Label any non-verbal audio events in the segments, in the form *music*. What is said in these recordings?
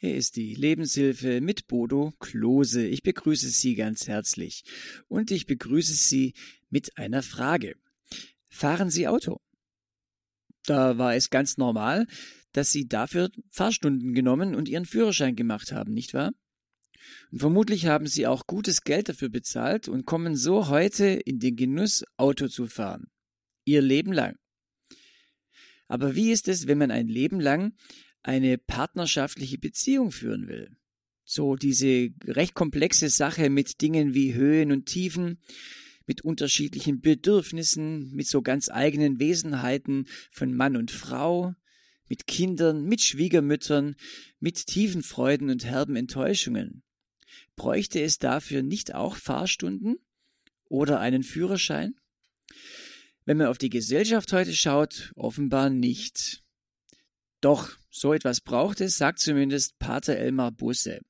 Hier ist die Lebenshilfe mit Bodo Klose. Ich begrüße Sie ganz herzlich und ich begrüße Sie mit einer Frage. Fahren Sie Auto? Da war es ganz normal, dass Sie dafür Fahrstunden genommen und Ihren Führerschein gemacht haben, nicht wahr? Und vermutlich haben Sie auch gutes Geld dafür bezahlt und kommen so heute in den Genuss, Auto zu fahren. Ihr Leben lang. Aber wie ist es, wenn man ein Leben lang eine partnerschaftliche Beziehung führen will. So diese recht komplexe Sache mit Dingen wie Höhen und Tiefen, mit unterschiedlichen Bedürfnissen, mit so ganz eigenen Wesenheiten von Mann und Frau, mit Kindern, mit Schwiegermüttern, mit tiefen Freuden und herben Enttäuschungen. Bräuchte es dafür nicht auch Fahrstunden oder einen Führerschein? Wenn man auf die Gesellschaft heute schaut, offenbar nicht. Doch so etwas braucht es, sagt zumindest Pater Elmar Busse.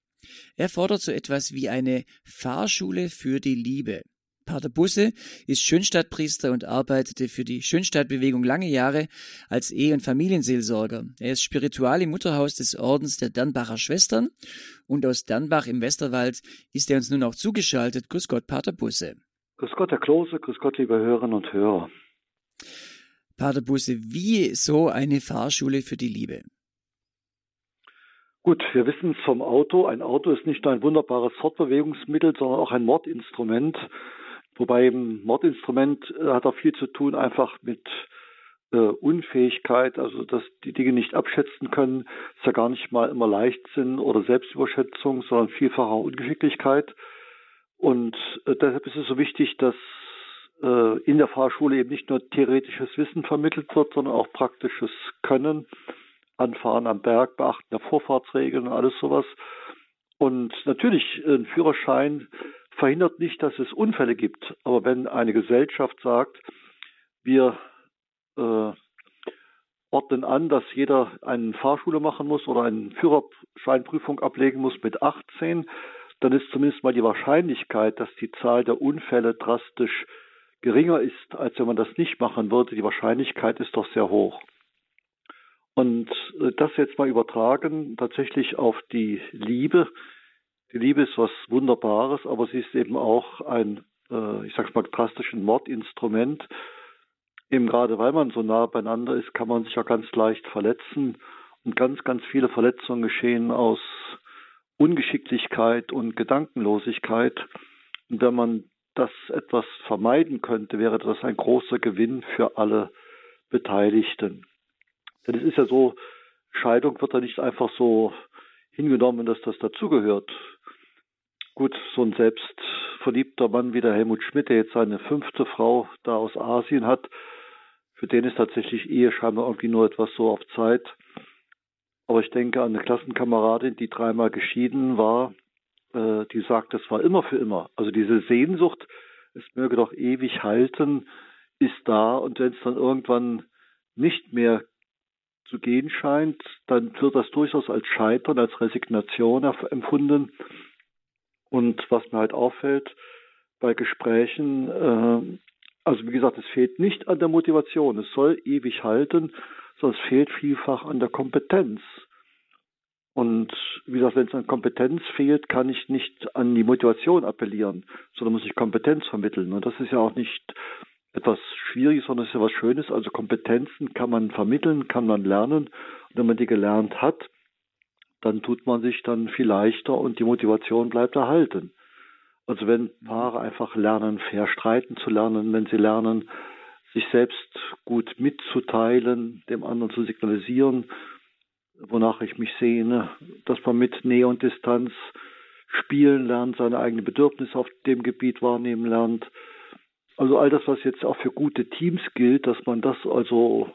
Er fordert so etwas wie eine Fahrschule für die Liebe. Pater Busse ist Schönstadtpriester und arbeitete für die Schönstadtbewegung lange Jahre als Ehe- und Familienseelsorger. Er ist spiritual im Mutterhaus des Ordens der Dernbacher Schwestern und aus Dernbach im Westerwald ist er uns nun auch zugeschaltet. Grüß Gott, Pater Busse. Grüß Gott, Herr Klose, grüß Gott, liebe Hörerinnen und Hörer. Pater Busse, wie so eine Fahrschule für die Liebe? Gut, wir wissen es vom Auto. Ein Auto ist nicht nur ein wunderbares Fortbewegungsmittel, sondern auch ein Mordinstrument. Wobei ein Mordinstrument äh, hat auch viel zu tun einfach mit äh, Unfähigkeit, also dass die Dinge nicht abschätzen können, dass ja gar nicht mal immer leicht sind oder Selbstüberschätzung, sondern vielfacher Ungeschicklichkeit. Und äh, deshalb ist es so wichtig, dass in der Fahrschule eben nicht nur theoretisches Wissen vermittelt wird, sondern auch praktisches Können, Anfahren am Berg, Beachten der Vorfahrtsregeln und alles sowas. Und natürlich, ein Führerschein verhindert nicht, dass es Unfälle gibt. Aber wenn eine Gesellschaft sagt, wir äh, ordnen an, dass jeder eine Fahrschule machen muss oder eine Führerscheinprüfung ablegen muss mit 18, dann ist zumindest mal die Wahrscheinlichkeit, dass die Zahl der Unfälle drastisch geringer ist, als wenn man das nicht machen würde. Die Wahrscheinlichkeit ist doch sehr hoch. Und äh, das jetzt mal übertragen tatsächlich auf die Liebe. Die Liebe ist was Wunderbares, aber sie ist eben auch ein, äh, ich sag's mal drastisch, ein Mordinstrument. Eben gerade weil man so nah beieinander ist, kann man sich ja ganz leicht verletzen. Und ganz, ganz viele Verletzungen geschehen aus Ungeschicklichkeit und Gedankenlosigkeit. Und wenn man das etwas vermeiden könnte, wäre das ein großer Gewinn für alle Beteiligten. Denn es ist ja so, Scheidung wird ja nicht einfach so hingenommen, dass das dazugehört. Gut, so ein selbstverliebter Mann wie der Helmut Schmidt, der jetzt seine fünfte Frau da aus Asien hat, für den ist tatsächlich Ehe scheinbar irgendwie nur etwas so auf Zeit. Aber ich denke an eine Klassenkameradin, die dreimal geschieden war, äh, die sagt, das war immer für immer. Also diese Sehnsucht, es möge doch ewig halten, ist da und wenn es dann irgendwann nicht mehr zu gehen scheint, dann wird das durchaus als Scheitern, als Resignation empfunden. Und was mir halt auffällt bei Gesprächen, äh, also wie gesagt, es fehlt nicht an der Motivation, es soll ewig halten, sondern es fehlt vielfach an der Kompetenz. Und wie gesagt, wenn es an Kompetenz fehlt, kann ich nicht an die Motivation appellieren, sondern muss ich Kompetenz vermitteln. Und das ist ja auch nicht etwas Schwieriges, sondern es ist ja was Schönes. Also Kompetenzen kann man vermitteln, kann man lernen. Und wenn man die gelernt hat, dann tut man sich dann viel leichter und die Motivation bleibt erhalten. Also wenn Paare einfach lernen, fair streiten zu lernen, wenn sie lernen, sich selbst gut mitzuteilen, dem anderen zu signalisieren, wonach ich mich sehne, dass man mit Nähe und Distanz spielen lernt, seine eigenen Bedürfnisse auf dem Gebiet wahrnehmen lernt. Also all das, was jetzt auch für gute Teams gilt, dass man das also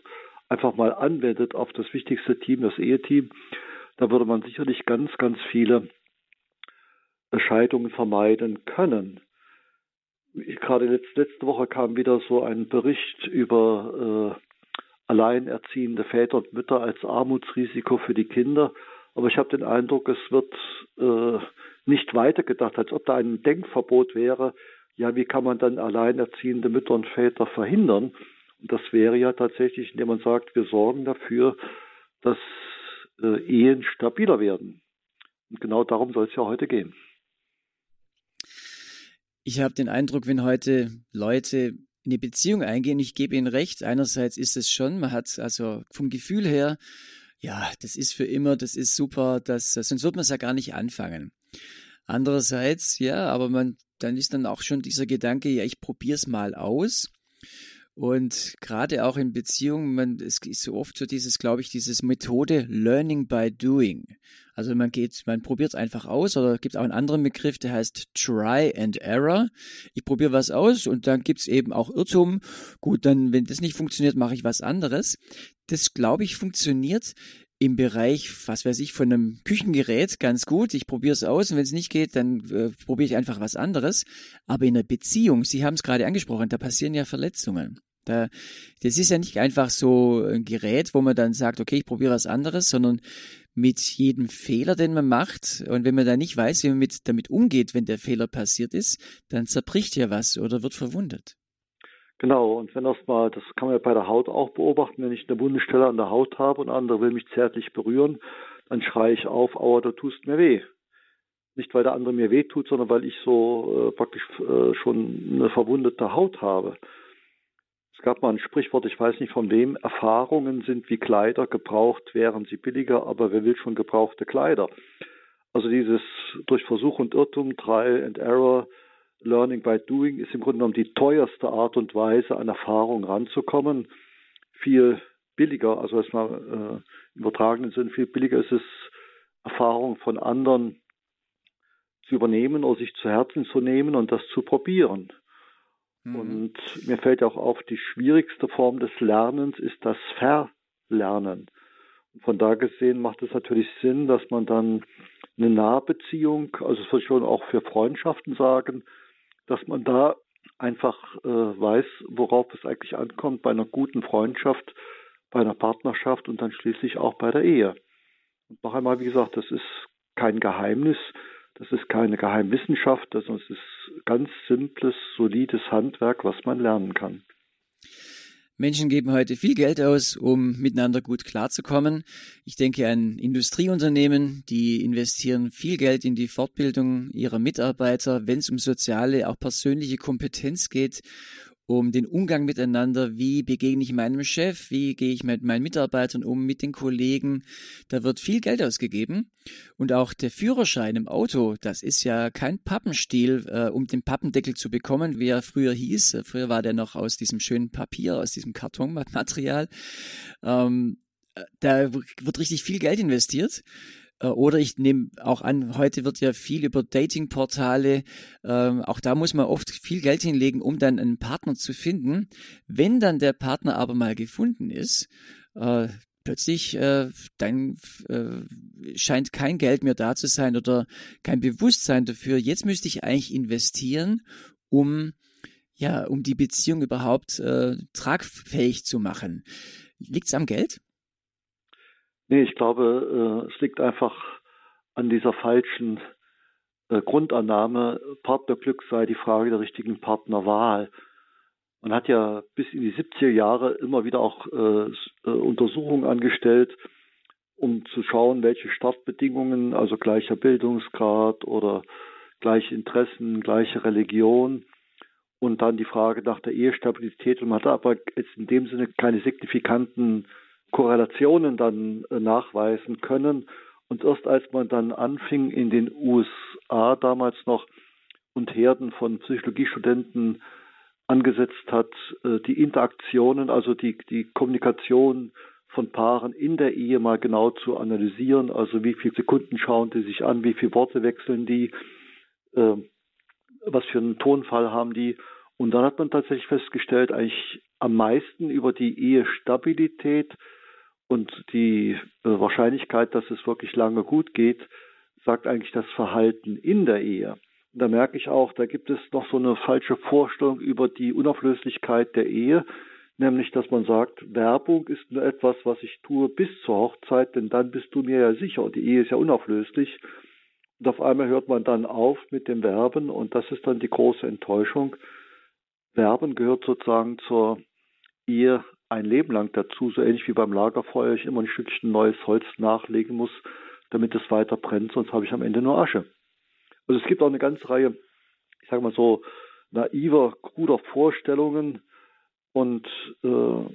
einfach mal anwendet auf das wichtigste Team, das Eheteam, da würde man sicherlich ganz, ganz viele Scheidungen vermeiden können. Gerade letzte Woche kam wieder so ein Bericht über äh, alleinerziehende Väter und Mütter als Armutsrisiko für die Kinder. Aber ich habe den Eindruck, es wird äh, nicht weitergedacht, als ob da ein Denkverbot wäre. Ja, wie kann man dann alleinerziehende Mütter und Väter verhindern? Und das wäre ja tatsächlich, indem man sagt, wir sorgen dafür, dass äh, Ehen stabiler werden. Und genau darum soll es ja heute gehen. Ich habe den Eindruck, wenn heute Leute in eine Beziehung eingehen, ich gebe Ihnen recht, einerseits ist es schon, man hat also vom Gefühl her, ja, das ist für immer, das ist super, das, sonst wird man es ja gar nicht anfangen. Andererseits, ja, aber man, dann ist dann auch schon dieser Gedanke, ja, ich probiere es mal aus. Und gerade auch in Beziehungen, man, es ist so oft so dieses, glaube ich, dieses Methode Learning by Doing. Also man geht, man probiert einfach aus oder gibt auch einen anderen Begriff, der heißt Try and Error. Ich probiere was aus und dann gibt es eben auch Irrtum. Gut, dann, wenn das nicht funktioniert, mache ich was anderes. Das, glaube ich, funktioniert im Bereich, was weiß ich, von einem Küchengerät ganz gut. Ich probiere es aus und wenn es nicht geht, dann äh, probiere ich einfach was anderes. Aber in einer Beziehung, Sie haben es gerade angesprochen, da passieren ja Verletzungen. Da, das ist ja nicht einfach so ein Gerät, wo man dann sagt, okay, ich probiere was anderes, sondern mit jedem Fehler, den man macht, und wenn man da nicht weiß, wie man mit, damit umgeht, wenn der Fehler passiert ist, dann zerbricht ja was oder wird verwundet. Genau, und wenn das mal, das kann man ja bei der Haut auch beobachten, wenn ich eine Wundestelle an der Haut habe und andere will mich zärtlich berühren, dann schreie ich auf, aua, du tust mir weh. Nicht, weil der andere mir weh tut, sondern weil ich so äh, praktisch äh, schon eine verwundete Haut habe. Es gab mal ein Sprichwort, ich weiß nicht von wem, Erfahrungen sind wie Kleider, gebraucht wären sie billiger, aber wer will schon gebrauchte Kleider? Also dieses durch Versuch und Irrtum, Trial and Error, Learning by Doing ist im Grunde genommen die teuerste Art und Weise, an Erfahrung ranzukommen. Viel billiger, also erstmal äh, im übertragenen Sinn, viel billiger ist es, Erfahrung von anderen zu übernehmen oder sich zu Herzen zu nehmen und das zu probieren. Mhm. Und mir fällt auch auf, die schwierigste Form des Lernens ist das Verlernen. Von da gesehen macht es natürlich Sinn, dass man dann eine Nahbeziehung, also das würde ich schon auch für Freundschaften sagen, dass man da einfach äh, weiß, worauf es eigentlich ankommt bei einer guten Freundschaft, bei einer Partnerschaft und dann schließlich auch bei der Ehe. Und noch einmal, wie gesagt, das ist kein Geheimnis, das ist keine Geheimwissenschaft, es ist ganz simples, solides Handwerk, was man lernen kann. Menschen geben heute viel Geld aus, um miteinander gut klarzukommen. Ich denke an Industrieunternehmen, die investieren viel Geld in die Fortbildung ihrer Mitarbeiter, wenn es um soziale, auch persönliche Kompetenz geht um den Umgang miteinander, wie begegne ich meinem Chef, wie gehe ich mit meinen Mitarbeitern um, mit den Kollegen. Da wird viel Geld ausgegeben. Und auch der Führerschein im Auto, das ist ja kein Pappenstiel, äh, um den Pappendeckel zu bekommen, wie er früher hieß. Früher war der noch aus diesem schönen Papier, aus diesem Kartonmaterial. Ähm, äh, da wird richtig viel Geld investiert. Äh, oder ich nehme auch an, heute wird ja viel über Datingportale, ähm, auch da muss man oft viel Geld hinlegen, um dann einen Partner zu finden. Wenn dann der Partner aber mal gefunden ist, äh, plötzlich äh, dann äh, scheint kein Geld mehr da zu sein oder kein Bewusstsein dafür. Jetzt müsste ich eigentlich investieren, um ja, um die Beziehung überhaupt äh, tragfähig zu machen. Liegt es am Geld? Nee, ich glaube, äh, es liegt einfach an dieser falschen äh, Grundannahme, Partnerglück sei die Frage der richtigen Partnerwahl. Man hat ja bis in die 70er Jahre immer wieder auch äh, Untersuchungen angestellt, um zu schauen, welche Startbedingungen, also gleicher Bildungsgrad oder gleiche Interessen, gleiche Religion und dann die Frage nach der Ehestabilität. Und man hat aber jetzt in dem Sinne keine signifikanten Korrelationen dann äh, nachweisen können. Und erst als man dann anfing in den USA damals noch und Herden von Psychologiestudenten angesetzt hat, äh, die Interaktionen, also die, die Kommunikation von Paaren in der Ehe mal genau zu analysieren, also wie viele Sekunden schauen die sich an, wie viele Worte wechseln die, äh, was für einen Tonfall haben die. Und dann hat man tatsächlich festgestellt, eigentlich am meisten über die Ehestabilität und die äh, Wahrscheinlichkeit, dass es wirklich lange gut geht, sagt eigentlich das Verhalten in der Ehe. Und da merke ich auch, da gibt es noch so eine falsche Vorstellung über die Unauflöslichkeit der Ehe, nämlich dass man sagt, Werbung ist nur etwas, was ich tue bis zur Hochzeit, denn dann bist du mir ja sicher die Ehe ist ja unauflöslich. Und auf einmal hört man dann auf mit dem Werben und das ist dann die große Enttäuschung. Werben gehört sozusagen zur Ehe ein Leben lang dazu, so ähnlich wie beim Lagerfeuer ich immer ein Stückchen neues Holz nachlegen muss, damit es weiter brennt, sonst habe ich am Ende nur Asche. Also es gibt auch eine ganze Reihe, ich sage mal so, naiver, kruder Vorstellungen und äh,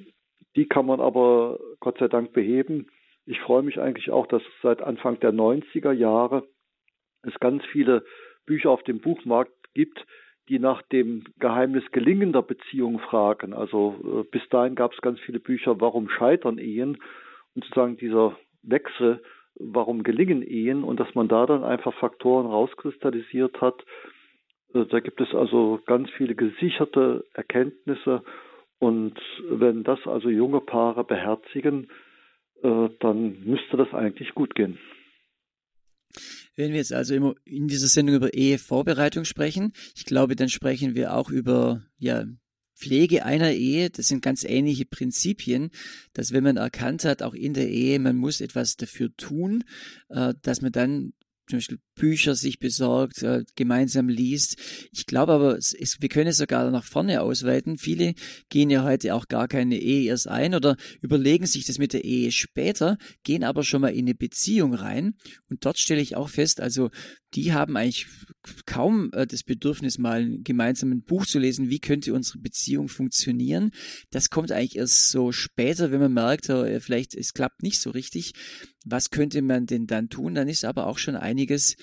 die kann man aber Gott sei Dank beheben. Ich freue mich eigentlich auch, dass seit Anfang der 90er Jahre es ganz viele Bücher auf dem Buchmarkt gibt, die nach dem Geheimnis gelingender Beziehungen fragen. Also äh, bis dahin gab es ganz viele Bücher, warum scheitern Ehen und sozusagen dieser Wechsel, warum gelingen Ehen und dass man da dann einfach Faktoren rauskristallisiert hat. Äh, da gibt es also ganz viele gesicherte Erkenntnisse und wenn das also junge Paare beherzigen, äh, dann müsste das eigentlich gut gehen. Wenn wir jetzt also immer in dieser Sendung über Ehevorbereitung sprechen, ich glaube, dann sprechen wir auch über ja, Pflege einer Ehe, das sind ganz ähnliche Prinzipien, dass wenn man erkannt hat, auch in der Ehe, man muss etwas dafür tun, äh, dass man dann zum Beispiel Bücher sich besorgt, äh, gemeinsam liest. Ich glaube aber, es, wir können es sogar nach vorne ausweiten. Viele gehen ja heute auch gar keine Ehe erst ein oder überlegen sich das mit der Ehe später, gehen aber schon mal in eine Beziehung rein. Und dort stelle ich auch fest, also die haben eigentlich kaum äh, das Bedürfnis, mal gemeinsam ein Buch zu lesen, wie könnte unsere Beziehung funktionieren. Das kommt eigentlich erst so später, wenn man merkt, äh, vielleicht es klappt nicht so richtig. Was könnte man denn dann tun? Dann ist aber auch schon einiges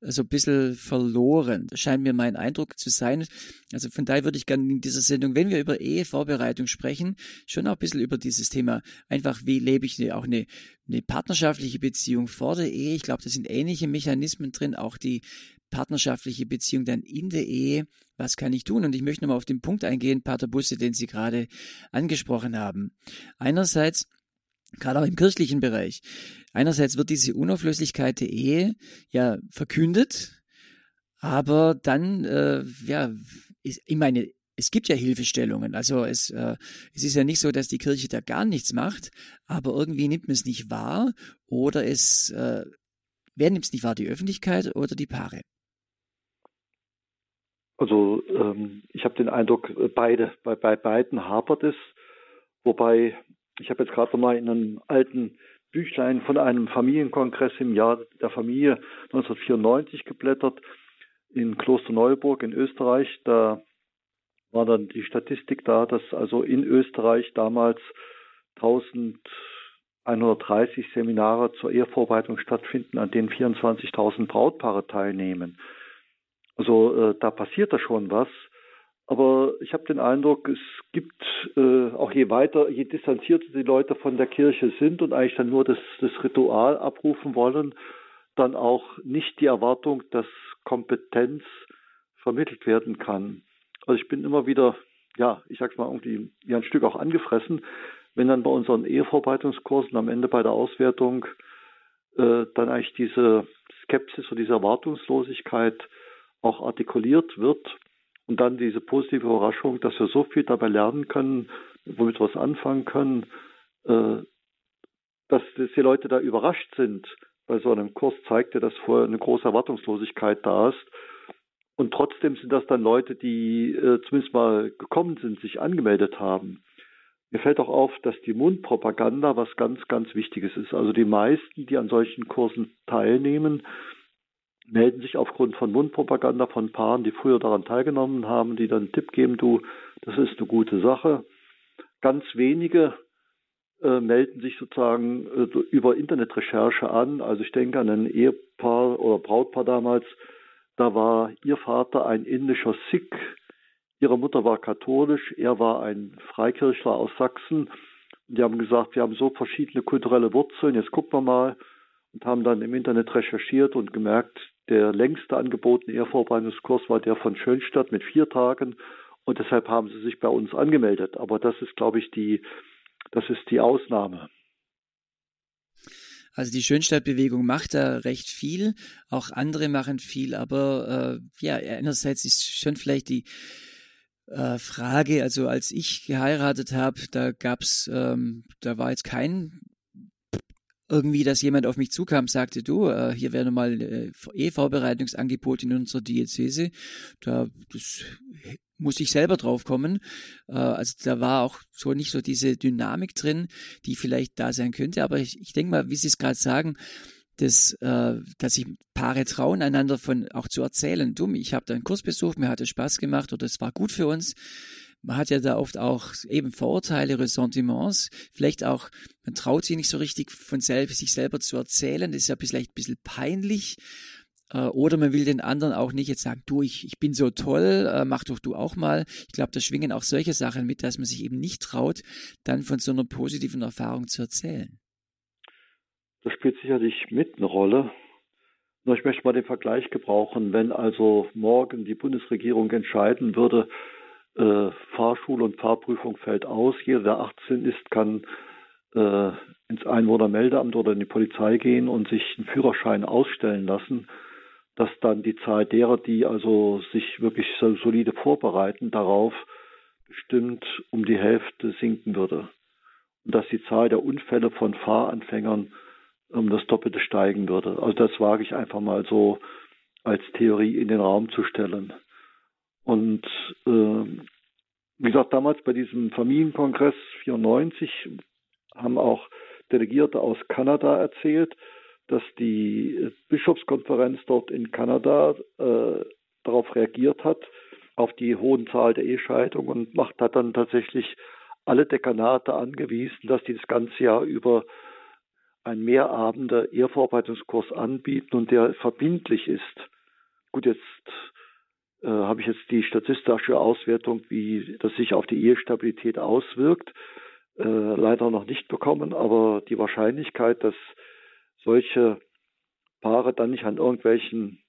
so ein bisschen verloren. Das scheint mir mein Eindruck zu sein. Also von daher würde ich gerne in dieser Sendung, wenn wir über Ehevorbereitung sprechen, schon auch ein bisschen über dieses Thema, einfach wie lebe ich auch eine, eine partnerschaftliche Beziehung vor der Ehe. Ich glaube, da sind ähnliche Mechanismen drin, auch die partnerschaftliche Beziehung dann in der Ehe. Was kann ich tun? Und ich möchte nochmal auf den Punkt eingehen, Pater Busse, den Sie gerade angesprochen haben. Einerseits gerade auch im kirchlichen Bereich. Einerseits wird diese Unauflöslichkeit der Ehe ja verkündet, aber dann, äh, ja, ist, ich meine, es gibt ja Hilfestellungen. Also es, äh, es ist ja nicht so, dass die Kirche da gar nichts macht, aber irgendwie nimmt man es nicht wahr oder es, äh, wer nimmt es nicht wahr, die Öffentlichkeit oder die Paare? Also ähm, ich habe den Eindruck, äh, beide, bei, bei beiden hapert es, wobei ich habe jetzt gerade mal in einem alten Büchlein von einem Familienkongress im Jahr der Familie 1994 geblättert in Klosterneuburg in Österreich. Da war dann die Statistik da, dass also in Österreich damals 1130 Seminare zur Ehevorbereitung stattfinden, an denen 24.000 Brautpaare teilnehmen. Also äh, da passiert da schon was. Aber ich habe den Eindruck, es gibt äh, auch je weiter, je distanzierter die Leute von der Kirche sind und eigentlich dann nur das, das Ritual abrufen wollen, dann auch nicht die Erwartung, dass Kompetenz vermittelt werden kann. Also ich bin immer wieder, ja, ich sag's mal irgendwie wie ein Stück auch angefressen, wenn dann bei unseren Ehevorbereitungskursen am Ende bei der Auswertung äh, dann eigentlich diese Skepsis oder diese Erwartungslosigkeit auch artikuliert wird und dann diese positive Überraschung, dass wir so viel dabei lernen können, womit wir was anfangen können, äh, dass, die Leute da überrascht sind. Bei so einem Kurs zeigt ja, dass vorher eine große Erwartungslosigkeit da ist. Und trotzdem sind das dann Leute, die äh, zumindest mal gekommen sind, sich angemeldet haben. Mir fällt auch auf, dass die Mundpropaganda was ganz, ganz Wichtiges ist. Also die meisten, die an solchen Kursen teilnehmen, melden sich aufgrund von Mundpropaganda von Paaren, die früher daran teilgenommen haben, die dann einen Tipp geben, du, das ist eine gute Sache. Ganz wenige äh, melden sich sozusagen äh, über Internetrecherche an. Also ich denke an ein Ehepaar oder Brautpaar damals, da war ihr Vater ein indischer Sikh, ihre Mutter war katholisch, er war ein Freikirchler aus Sachsen. Die haben gesagt, wir haben so verschiedene kulturelle Wurzeln, jetzt gucken wir mal und haben dann im Internet recherchiert und gemerkt, der längste angebotene Ehrvorbereitungskurs war der von Schönstadt mit vier Tagen und deshalb haben sie sich bei uns angemeldet. Aber das ist, glaube ich, die, das ist die Ausnahme. Also die Schönstadtbewegung macht da recht viel, auch andere machen viel, aber äh, ja, einerseits ist schon vielleicht die äh, Frage, also als ich geheiratet habe, da gab's, ähm, da war jetzt kein irgendwie, dass jemand auf mich zukam, sagte, du, äh, hier wäre nochmal äh, E-Vorbereitungsangebot in unserer Diözese. Da, das muss ich selber drauf kommen. Äh, also da war auch so nicht so diese Dynamik drin, die vielleicht da sein könnte. Aber ich, ich denke mal, wie Sie es gerade sagen, dass, äh, dass sich Paare trauen, einander von auch zu erzählen. Dumm, ich habe da einen Kurs besucht, mir hat es Spaß gemacht oder es war gut für uns. Man hat ja da oft auch eben Vorurteile, Ressentiments, vielleicht auch, man traut sich nicht so richtig von selbst, sich selber zu erzählen, das ist ja vielleicht ein bisschen peinlich. Äh, oder man will den anderen auch nicht jetzt sagen, du, ich, ich bin so toll, äh, mach doch du auch mal. Ich glaube, da schwingen auch solche Sachen mit, dass man sich eben nicht traut, dann von so einer positiven Erfahrung zu erzählen. Das spielt sicherlich mit eine Rolle. Nur ich möchte mal den Vergleich gebrauchen, wenn also morgen die Bundesregierung entscheiden würde, äh, Fahrschule und Fahrprüfung fällt aus, jeder, der 18 ist, kann äh, ins Einwohnermeldeamt oder in die Polizei gehen und sich einen Führerschein ausstellen lassen, dass dann die Zahl derer, die also sich wirklich so solide vorbereiten, darauf bestimmt um die Hälfte sinken würde. Und dass die Zahl der Unfälle von Fahranfängern um das Doppelte steigen würde. Also das wage ich einfach mal so als Theorie in den Raum zu stellen. Und äh, wie gesagt, damals bei diesem Familienkongress 94 haben auch Delegierte aus Kanada erzählt, dass die Bischofskonferenz dort in Kanada äh, darauf reagiert hat, auf die hohen Zahl der Ehescheidungen und macht, hat dann tatsächlich alle Dekanate angewiesen, dass die das ganze Jahr über einen Mehrabende Ehevorbereitungskurs anbieten und der verbindlich ist. Gut, jetzt äh, habe ich jetzt die statistische Auswertung, wie das sich auf die Ehestabilität auswirkt, äh, leider noch nicht bekommen, aber die Wahrscheinlichkeit, dass solche Paare dann nicht an irgendwelchen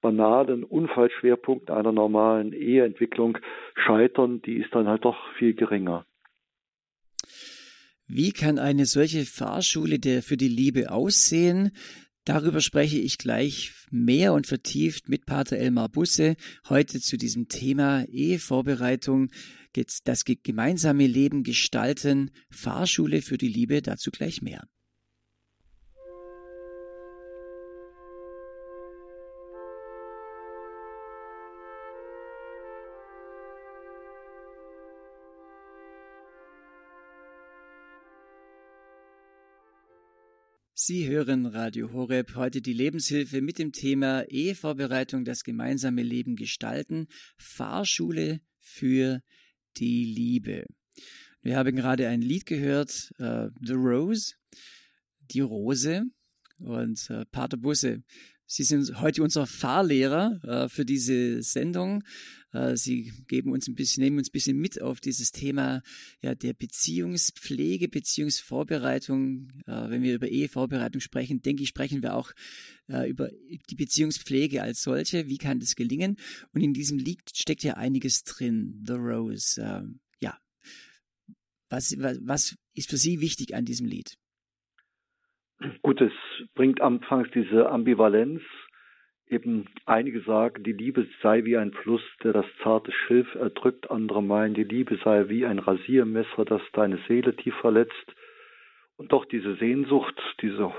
banalen Unfallschwerpunkten einer normalen Eheentwicklung scheitern, die ist dann halt doch viel geringer. Wie kann eine solche Fahrschule der für die Liebe aussehen? Darüber spreche ich gleich mehr und vertieft mit Pater Elmar Busse heute zu diesem Thema Ehevorbereitung, das gemeinsame Leben gestalten, Fahrschule für die Liebe, dazu gleich mehr. Sie hören Radio Horeb, heute die Lebenshilfe mit dem Thema Ehevorbereitung, das gemeinsame Leben gestalten, Fahrschule für die Liebe. Wir haben gerade ein Lied gehört, uh, The Rose, die Rose und uh, Pater Busse. Sie sind heute unser Fahrlehrer uh, für diese Sendung. Äh, sie geben uns ein bisschen, nehmen uns ein bisschen mit auf dieses Thema ja, der Beziehungspflege, Beziehungsvorbereitung. Äh, wenn wir über Ehevorbereitung sprechen, denke ich, sprechen wir auch äh, über die Beziehungspflege als solche. Wie kann das gelingen? Und in diesem Lied steckt ja einiges drin. The Rose. ja. Was, was, was ist für Sie wichtig an diesem Lied? Gut, es bringt anfangs diese Ambivalenz eben einige sagen, die Liebe sei wie ein Fluss, der das zarte Schilf erdrückt, andere meinen, die Liebe sei wie ein Rasiermesser, das deine Seele tief verletzt. Und doch diese Sehnsucht, diese,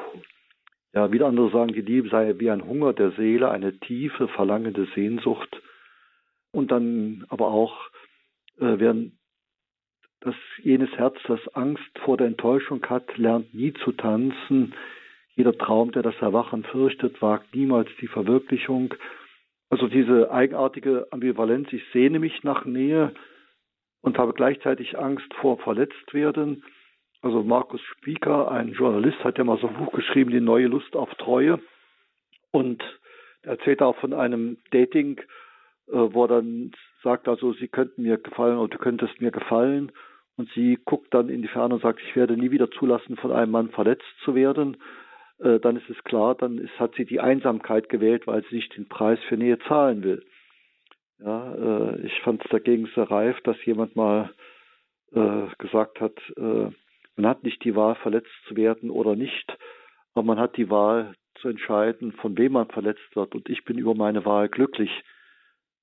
ja, wieder andere sagen, die Liebe sei wie ein Hunger der Seele, eine tiefe, verlangende Sehnsucht. Und dann aber auch, äh, werden dass jenes Herz, das Angst vor der Enttäuschung hat, lernt nie zu tanzen, jeder Traum, der das Erwachen fürchtet, wagt niemals die Verwirklichung. Also diese eigenartige Ambivalenz, ich sehne mich nach Nähe und habe gleichzeitig Angst vor Verletztwerden. Also Markus Spieker, ein Journalist, hat ja mal so ein Buch geschrieben, Die neue Lust auf Treue. Und er erzählt auch von einem Dating, äh, wo er dann sagt, also sie könnten mir gefallen oder du könntest mir gefallen. Und sie guckt dann in die Ferne und sagt, ich werde nie wieder zulassen, von einem Mann verletzt zu werden. Äh, dann ist es klar, dann ist, hat sie die Einsamkeit gewählt, weil sie nicht den Preis für Nähe zahlen will. Ja, äh, ich fand es dagegen sehr reif, dass jemand mal äh, gesagt hat, äh, man hat nicht die Wahl, verletzt zu werden oder nicht, aber man hat die Wahl zu entscheiden, von wem man verletzt wird. Und ich bin über meine Wahl glücklich.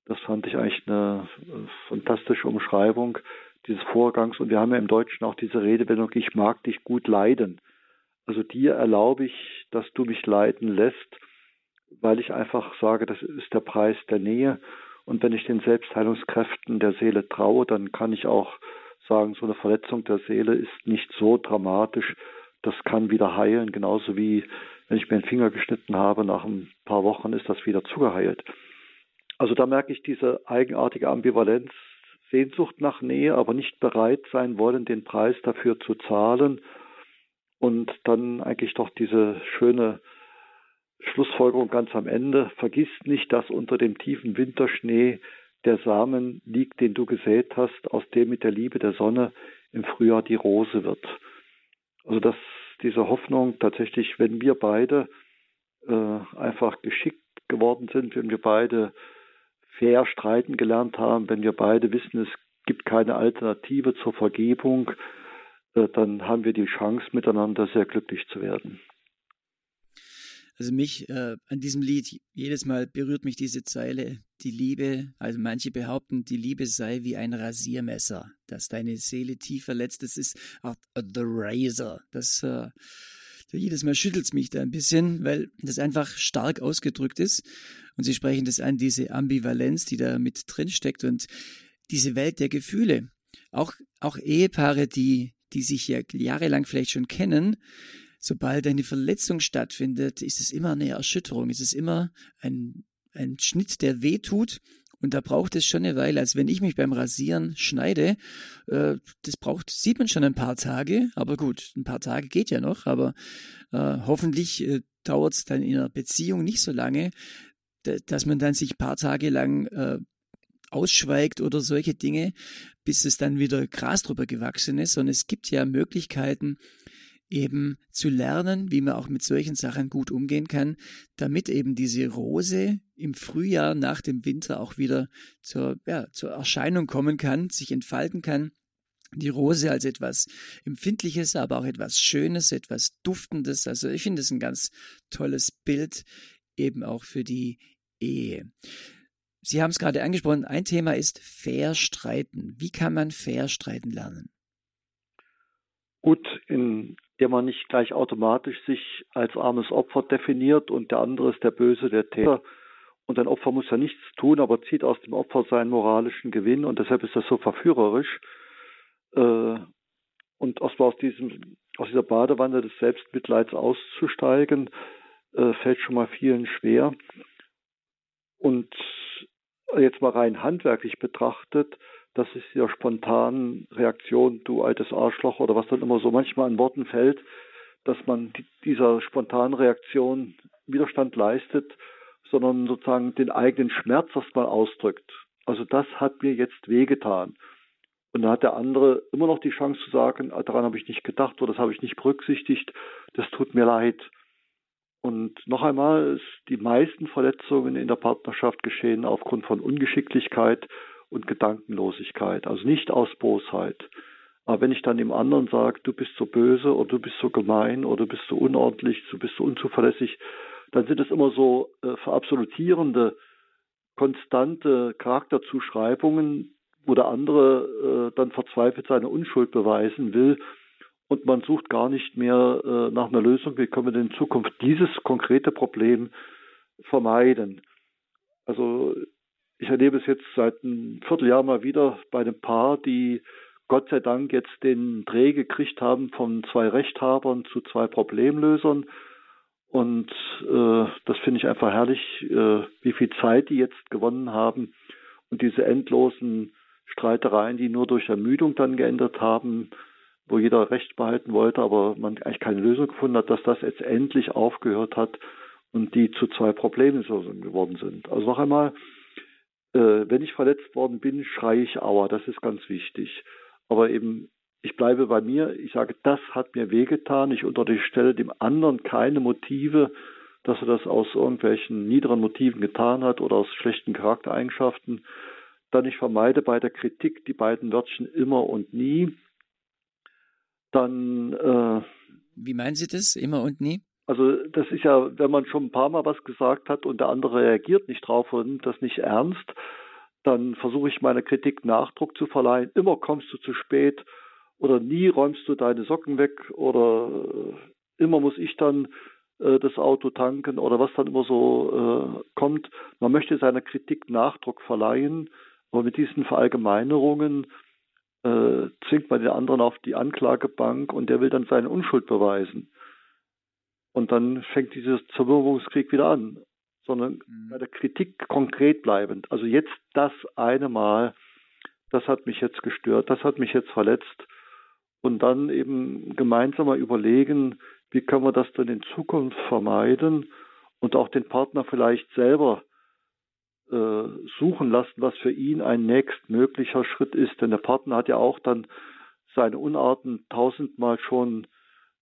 Das fand ich eigentlich eine äh, fantastische Umschreibung dieses Vorgangs. Und wir haben ja im Deutschen auch diese Redewendung, ich mag dich gut leiden. Also dir erlaube ich, dass du mich leiden lässt, weil ich einfach sage, das ist der Preis der Nähe. Und wenn ich den Selbstheilungskräften der Seele traue, dann kann ich auch sagen, so eine Verletzung der Seele ist nicht so dramatisch. Das kann wieder heilen, genauso wie wenn ich mir den Finger geschnitten habe, nach ein paar Wochen ist das wieder zugeheilt. Also da merke ich diese eigenartige Ambivalenz, Sehnsucht nach Nähe, aber nicht bereit sein wollen, den Preis dafür zu zahlen. Und dann eigentlich doch diese schöne Schlussfolgerung ganz am Ende. Vergiss nicht, dass unter dem tiefen Winterschnee der Samen liegt, den du gesät hast, aus dem mit der Liebe der Sonne im Frühjahr die Rose wird. Also dass diese Hoffnung tatsächlich, wenn wir beide äh, einfach geschickt geworden sind, wenn wir beide fair streiten gelernt haben, wenn wir beide wissen, es gibt keine Alternative zur Vergebung, dann haben wir die Chance, miteinander sehr glücklich zu werden. Also mich äh, an diesem Lied, jedes Mal berührt mich diese Zeile, die Liebe, also manche behaupten, die Liebe sei wie ein Rasiermesser, dass deine Seele tief verletzt ist, ist auch the razor. Das äh, jedes Mal schüttelt es mich da ein bisschen, weil das einfach stark ausgedrückt ist. Und Sie sprechen das an, diese Ambivalenz, die da mit drin steckt und diese Welt der Gefühle. Auch, auch Ehepaare, die, die sich ja jahrelang vielleicht schon kennen, sobald eine Verletzung stattfindet, ist es immer eine Erschütterung, ist es immer ein, ein Schnitt, der weh tut. Und da braucht es schon eine Weile. Als wenn ich mich beim Rasieren schneide, äh, das braucht, sieht man schon ein paar Tage. Aber gut, ein paar Tage geht ja noch. Aber äh, hoffentlich äh, dauert es dann in einer Beziehung nicht so lange, dass man dann sich ein paar Tage lang ausschweigt oder solche Dinge, bis es dann wieder Gras drüber gewachsen ist. Und es gibt ja Möglichkeiten, eben zu lernen, wie man auch mit solchen Sachen gut umgehen kann, damit eben diese Rose im Frühjahr nach dem Winter auch wieder zur, ja, zur Erscheinung kommen kann, sich entfalten kann. Die Rose als etwas Empfindliches, aber auch etwas Schönes, etwas Duftendes. Also ich finde es ein ganz tolles Bild eben auch für die Ehe. Sie haben es gerade angesprochen, ein Thema ist fair streiten. Wie kann man fair streiten lernen? Gut, in der man nicht gleich automatisch sich als armes Opfer definiert und der andere ist der Böse, der Täter. Und ein Opfer muss ja nichts tun, aber zieht aus dem Opfer seinen moralischen Gewinn und deshalb ist das so verführerisch. Äh, und aus, diesem, aus dieser Badewanne des Selbstmitleids auszusteigen, äh, fällt schon mal vielen schwer. Und jetzt mal rein handwerklich betrachtet, das ist ja spontan Reaktion, du altes Arschloch oder was dann immer so manchmal an Worten fällt, dass man dieser spontanen Reaktion Widerstand leistet, sondern sozusagen den eigenen Schmerz erstmal ausdrückt. Also das hat mir jetzt wehgetan. Und dann hat der andere immer noch die Chance zu sagen, ah, daran habe ich nicht gedacht oder das habe ich nicht berücksichtigt, das tut mir leid. Und noch einmal, die meisten Verletzungen in der Partnerschaft geschehen aufgrund von Ungeschicklichkeit und Gedankenlosigkeit, also nicht aus Bosheit. Aber wenn ich dann dem anderen sage, du bist so böse oder du bist so gemein oder du bist so unordentlich, du bist so unzuverlässig, dann sind es immer so äh, verabsolutierende, konstante Charakterzuschreibungen, wo der andere äh, dann verzweifelt seine Unschuld beweisen will und man sucht gar nicht mehr äh, nach einer Lösung, wie können wir in Zukunft dieses konkrete Problem vermeiden. Also ich erlebe es jetzt seit einem Vierteljahr mal wieder bei einem Paar, die Gott sei Dank jetzt den Dreh gekriegt haben von zwei Rechthabern zu zwei Problemlösern. Und äh, das finde ich einfach herrlich, äh, wie viel Zeit die jetzt gewonnen haben und diese endlosen Streitereien, die nur durch Ermüdung dann geändert haben, wo jeder Recht behalten wollte, aber man eigentlich keine Lösung gefunden hat, dass das jetzt endlich aufgehört hat und die zu zwei Problemlösern geworden sind. Also noch einmal, äh, wenn ich verletzt worden bin, schreie ich Aua, das ist ganz wichtig. Aber eben, ich bleibe bei mir, ich sage, das hat mir wehgetan, ich unterstelle dem anderen keine Motive, dass er das aus irgendwelchen niederen Motiven getan hat oder aus schlechten Charaktereigenschaften. Dann ich vermeide bei der Kritik die beiden Wörtchen immer und nie. Dann äh, Wie meinen Sie das? Immer und nie? Also das ist ja, wenn man schon ein paar Mal was gesagt hat und der andere reagiert nicht drauf und das nicht ernst, dann versuche ich meiner Kritik Nachdruck zu verleihen. Immer kommst du zu spät oder nie räumst du deine Socken weg oder äh, immer muss ich dann äh, das Auto tanken oder was dann immer so äh, kommt. Man möchte seiner Kritik Nachdruck verleihen, aber mit diesen Verallgemeinerungen äh, zwingt man den anderen auf die Anklagebank und der will dann seine Unschuld beweisen. Und dann fängt dieser Zerwürmungskrieg wieder an, sondern mhm. bei der Kritik konkret bleibend. Also jetzt das eine Mal, das hat mich jetzt gestört, das hat mich jetzt verletzt. Und dann eben gemeinsam mal überlegen, wie können wir das dann in Zukunft vermeiden und auch den Partner vielleicht selber suchen lassen, was für ihn ein nächstmöglicher Schritt ist. Denn der Partner hat ja auch dann seine Unarten tausendmal schon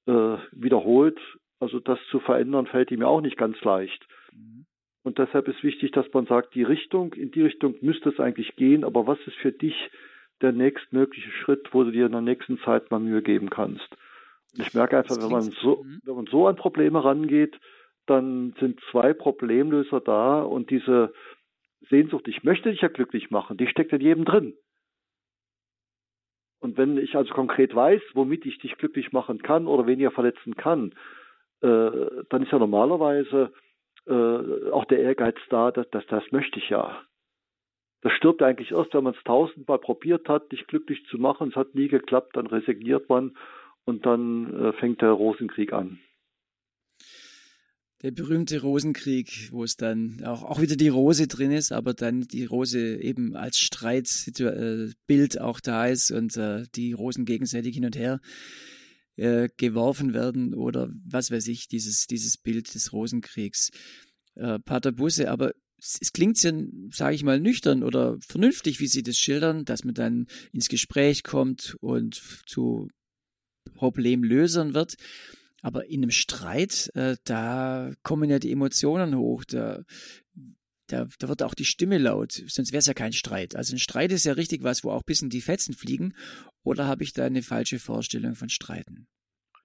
äh, wiederholt. Also das zu verändern fällt ihm ja auch nicht ganz leicht. Mhm. Und deshalb ist wichtig, dass man sagt, die Richtung, in die Richtung müsste es eigentlich gehen, aber was ist für dich der nächstmögliche Schritt, wo du dir in der nächsten Zeit mal Mühe geben kannst? Und ich merke einfach, wenn man so, mhm. wenn man so an Probleme rangeht, dann sind zwei Problemlöser da und diese Sehnsucht, ich möchte dich ja glücklich machen, die steckt in jedem drin. Und wenn ich also konkret weiß, womit ich dich glücklich machen kann oder weniger verletzen kann, äh, dann ist ja normalerweise äh, auch der Ehrgeiz da, dass, dass das möchte ich ja. Das stirbt eigentlich erst, wenn man es tausendmal probiert hat, dich glücklich zu machen. Es hat nie geklappt, dann resigniert man und dann äh, fängt der Rosenkrieg an der berühmte Rosenkrieg, wo es dann auch, auch wieder die Rose drin ist, aber dann die Rose eben als Streitbild auch da ist und äh, die Rosen gegenseitig hin und her äh, geworfen werden oder was weiß ich, dieses, dieses Bild des Rosenkriegs. Äh, Pater Busse, aber es, es klingt ja, sage ich mal, nüchtern oder vernünftig, wie Sie das schildern, dass man dann ins Gespräch kommt und zu Problemlösern wird. Aber in einem Streit, äh, da kommen ja die Emotionen hoch, da, da, da wird auch die Stimme laut, sonst wäre es ja kein Streit. Also ein Streit ist ja richtig was, wo auch bis in die Fetzen fliegen. Oder habe ich da eine falsche Vorstellung von Streiten?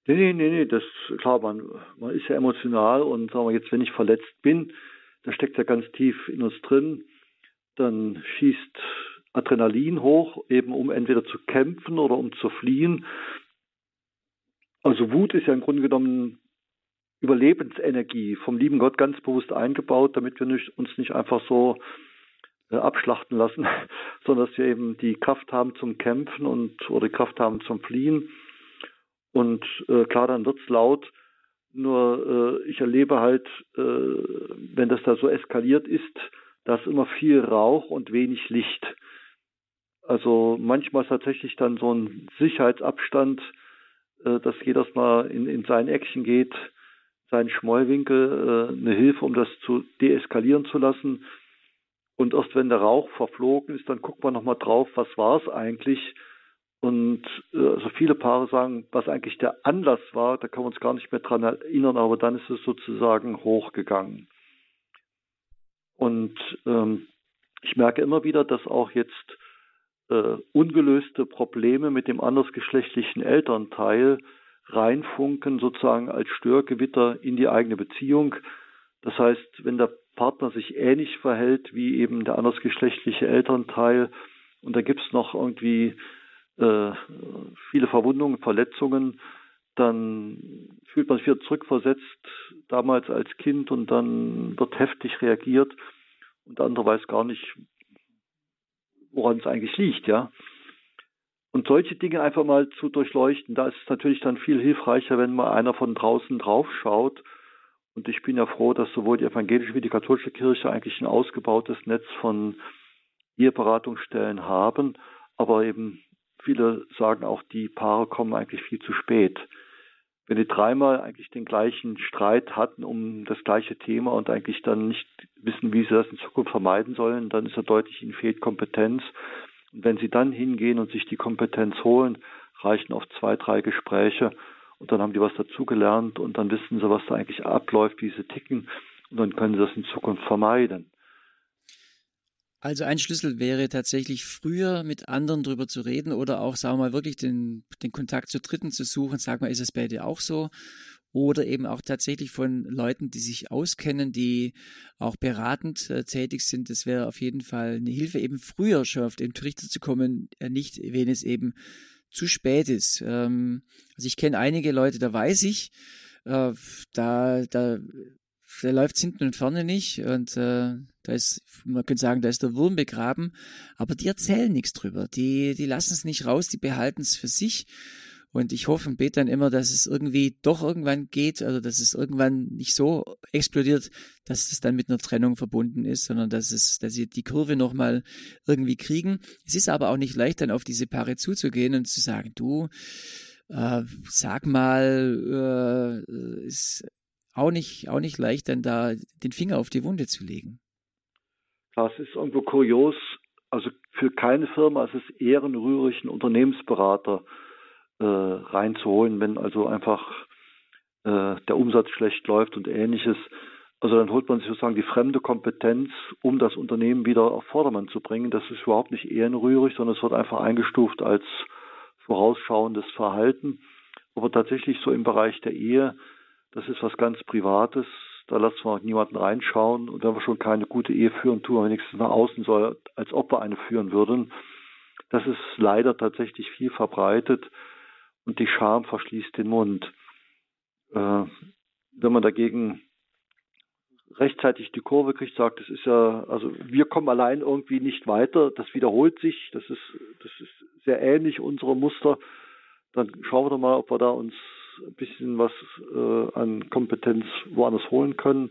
Nee, nee, nee, nee, das klar, man, man ist ja emotional und sagen wir jetzt, wenn ich verletzt bin, da steckt ja ganz tief in uns drin, dann schießt Adrenalin hoch, eben um entweder zu kämpfen oder um zu fliehen. Also Wut ist ja im Grunde genommen Überlebensenergie vom lieben Gott ganz bewusst eingebaut, damit wir nicht, uns nicht einfach so äh, abschlachten lassen, *laughs* sondern dass wir eben die Kraft haben zum Kämpfen und oder die Kraft haben zum Fliehen. Und äh, klar, dann wird's laut. Nur äh, ich erlebe halt, äh, wenn das da so eskaliert ist, da ist immer viel Rauch und wenig Licht. Also manchmal ist tatsächlich dann so ein Sicherheitsabstand äh, dass jedes Mal in, in sein Eckchen geht, seinen Schmollwinkel, äh, eine Hilfe, um das zu deeskalieren zu lassen. Und erst wenn der Rauch verflogen ist, dann guckt man nochmal drauf, was war es eigentlich. Und äh, also viele Paare sagen, was eigentlich der Anlass war, da können wir uns gar nicht mehr dran erinnern, aber dann ist es sozusagen hochgegangen. Und ähm, ich merke immer wieder, dass auch jetzt äh, ungelöste Probleme mit dem andersgeschlechtlichen Elternteil reinfunken, sozusagen als Störgewitter in die eigene Beziehung. Das heißt, wenn der Partner sich ähnlich verhält wie eben der andersgeschlechtliche Elternteil und da gibt es noch irgendwie äh, viele Verwundungen, Verletzungen, dann fühlt man sich wieder zurückversetzt, damals als Kind und dann wird heftig reagiert und der andere weiß gar nicht, woran es eigentlich liegt, ja. Und solche Dinge einfach mal zu durchleuchten, da ist es natürlich dann viel hilfreicher, wenn mal einer von draußen drauf schaut. Und ich bin ja froh, dass sowohl die evangelische wie die katholische Kirche eigentlich ein ausgebautes Netz von Eheberatungsstellen haben. Aber eben viele sagen auch, die Paare kommen eigentlich viel zu spät wenn die dreimal eigentlich den gleichen Streit hatten um das gleiche Thema und eigentlich dann nicht wissen, wie sie das in Zukunft vermeiden sollen, dann ist ja deutlich, ihnen fehlt Kompetenz. Und wenn sie dann hingehen und sich die Kompetenz holen, reichen oft zwei, drei Gespräche und dann haben die was dazugelernt und dann wissen sie, was da eigentlich abläuft, wie sie ticken und dann können sie das in Zukunft vermeiden. Also ein Schlüssel wäre tatsächlich früher mit anderen drüber zu reden oder auch, sagen wir mal, wirklich den, den Kontakt zu Dritten zu suchen. Sag mal, ist es bei dir auch so? Oder eben auch tatsächlich von Leuten, die sich auskennen, die auch beratend äh, tätig sind. Das wäre auf jeden Fall eine Hilfe, eben früher schon auf den Trichter zu kommen, äh, nicht, wenn es eben zu spät ist. Ähm, also ich kenne einige Leute, da weiß ich, äh, da, da da läuft hinten und vorne nicht und äh, da ist, man könnte sagen, da ist der Wurm begraben, aber die erzählen nichts drüber, die, die lassen es nicht raus, die behalten es für sich Und ich hoffe und bete dann immer, dass es irgendwie doch irgendwann geht, also dass es irgendwann nicht so explodiert, dass es dann mit einer Trennung verbunden ist, sondern dass es, dass sie die Kurve nochmal irgendwie kriegen. Es ist aber auch nicht leicht, dann auf diese Paare zuzugehen und zu sagen, du, äh, sag mal, äh, ist auch nicht, auch nicht leicht, dann da den Finger auf die Wunde zu legen. Das ist irgendwo kurios. Also für keine Firma ist es ehrenrührig, einen Unternehmensberater äh, reinzuholen, wenn also einfach äh, der Umsatz schlecht läuft und ähnliches. Also dann holt man sich sozusagen die fremde Kompetenz, um das Unternehmen wieder auf Vordermann zu bringen. Das ist überhaupt nicht ehrenrührig, sondern es wird einfach eingestuft als vorausschauendes Verhalten. Aber tatsächlich so im Bereich der Ehe, das ist was ganz Privates. Da lassen wir niemanden reinschauen. Und wenn wir schon keine gute Ehe führen, tun wir wenigstens nach außen so, als ob wir eine führen würden. Das ist leider tatsächlich viel verbreitet und die Scham verschließt den Mund. Äh, wenn man dagegen rechtzeitig die Kurve kriegt, sagt, das ist ja, also wir kommen allein irgendwie nicht weiter, das wiederholt sich, das ist, das ist sehr ähnlich unsere Muster, dann schauen wir doch mal, ob wir da uns ein bisschen was äh, an Kompetenz woanders holen können.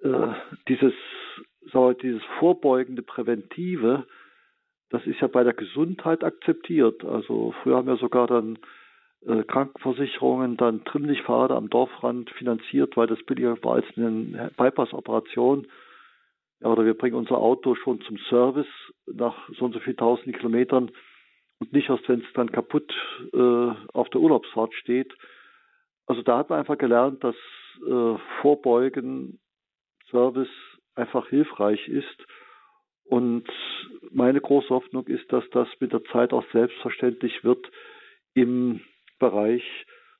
Äh, dieses, wir, dieses vorbeugende Präventive, das ist ja bei der Gesundheit akzeptiert. Also früher haben wir sogar dann äh, Krankenversicherungen dann Trimmlichtpfade am Dorfrand finanziert, weil das billiger war als eine Bypass-Operation. Ja, oder wir bringen unser Auto schon zum Service nach so und so viel tausend Kilometern und nicht erst, wenn es dann kaputt äh, auf der Urlaubsfahrt steht. Also da hat man einfach gelernt, dass äh, Vorbeugen, Service einfach hilfreich ist. Und meine große Hoffnung ist, dass das mit der Zeit auch selbstverständlich wird im Bereich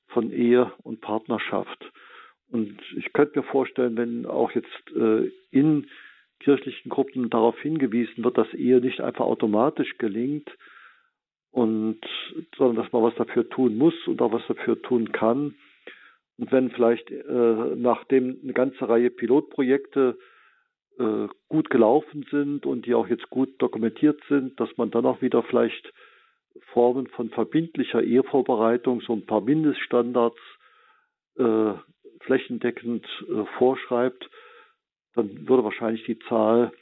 von Ehe und Partnerschaft. Und ich könnte mir vorstellen, wenn auch jetzt äh, in kirchlichen Gruppen darauf hingewiesen wird, dass Ehe nicht einfach automatisch gelingt, und sondern dass man was dafür tun muss und auch was dafür tun kann. Und wenn vielleicht äh, nachdem eine ganze Reihe Pilotprojekte äh, gut gelaufen sind und die auch jetzt gut dokumentiert sind, dass man dann auch wieder vielleicht Formen von verbindlicher Ehevorbereitung, so ein paar Mindeststandards äh, flächendeckend äh, vorschreibt, dann würde wahrscheinlich die Zahl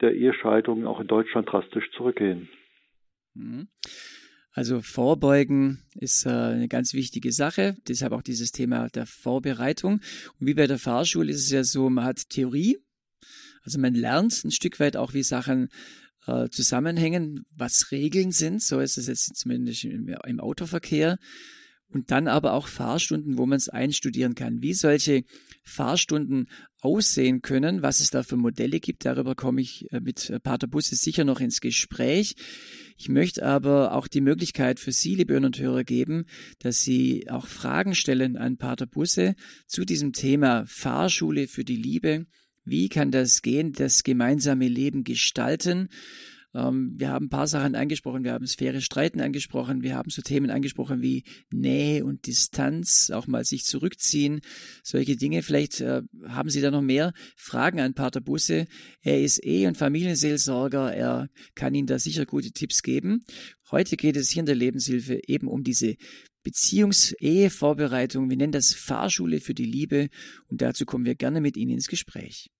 der Ehescheidungen auch in Deutschland drastisch zurückgehen. Mhm. Also Vorbeugen ist äh, eine ganz wichtige Sache, deshalb auch dieses Thema der Vorbereitung. Und wie bei der Fahrschule ist es ja so, man hat Theorie, also man lernt ein Stück weit auch, wie Sachen äh, zusammenhängen, was Regeln sind, so ist es jetzt zumindest im, im Autoverkehr. Und dann aber auch Fahrstunden, wo man es einstudieren kann. Wie solche Fahrstunden aussehen können, was es da für Modelle gibt, darüber komme ich äh, mit Pater Busse sicher noch ins Gespräch. Ich möchte aber auch die Möglichkeit für Sie, liebe Hörer und Hörer, geben, dass Sie auch Fragen stellen an Pater Busse zu diesem Thema Fahrschule für die Liebe. Wie kann das gehen, das gemeinsame Leben gestalten? Ähm, wir haben ein paar Sachen angesprochen. Wir haben Sphäre Streiten angesprochen. Wir haben so Themen angesprochen wie Nähe und Distanz, auch mal sich zurückziehen. Solche Dinge. Vielleicht äh, haben Sie da noch mehr Fragen an Pater Busse. Er ist Ehe- und Familienseelsorger. Er kann Ihnen da sicher gute Tipps geben. Heute geht es hier in der Lebenshilfe eben um diese Beziehungs-Ehe-Vorbereitung. Wir nennen das Fahrschule für die Liebe und dazu kommen wir gerne mit Ihnen ins Gespräch.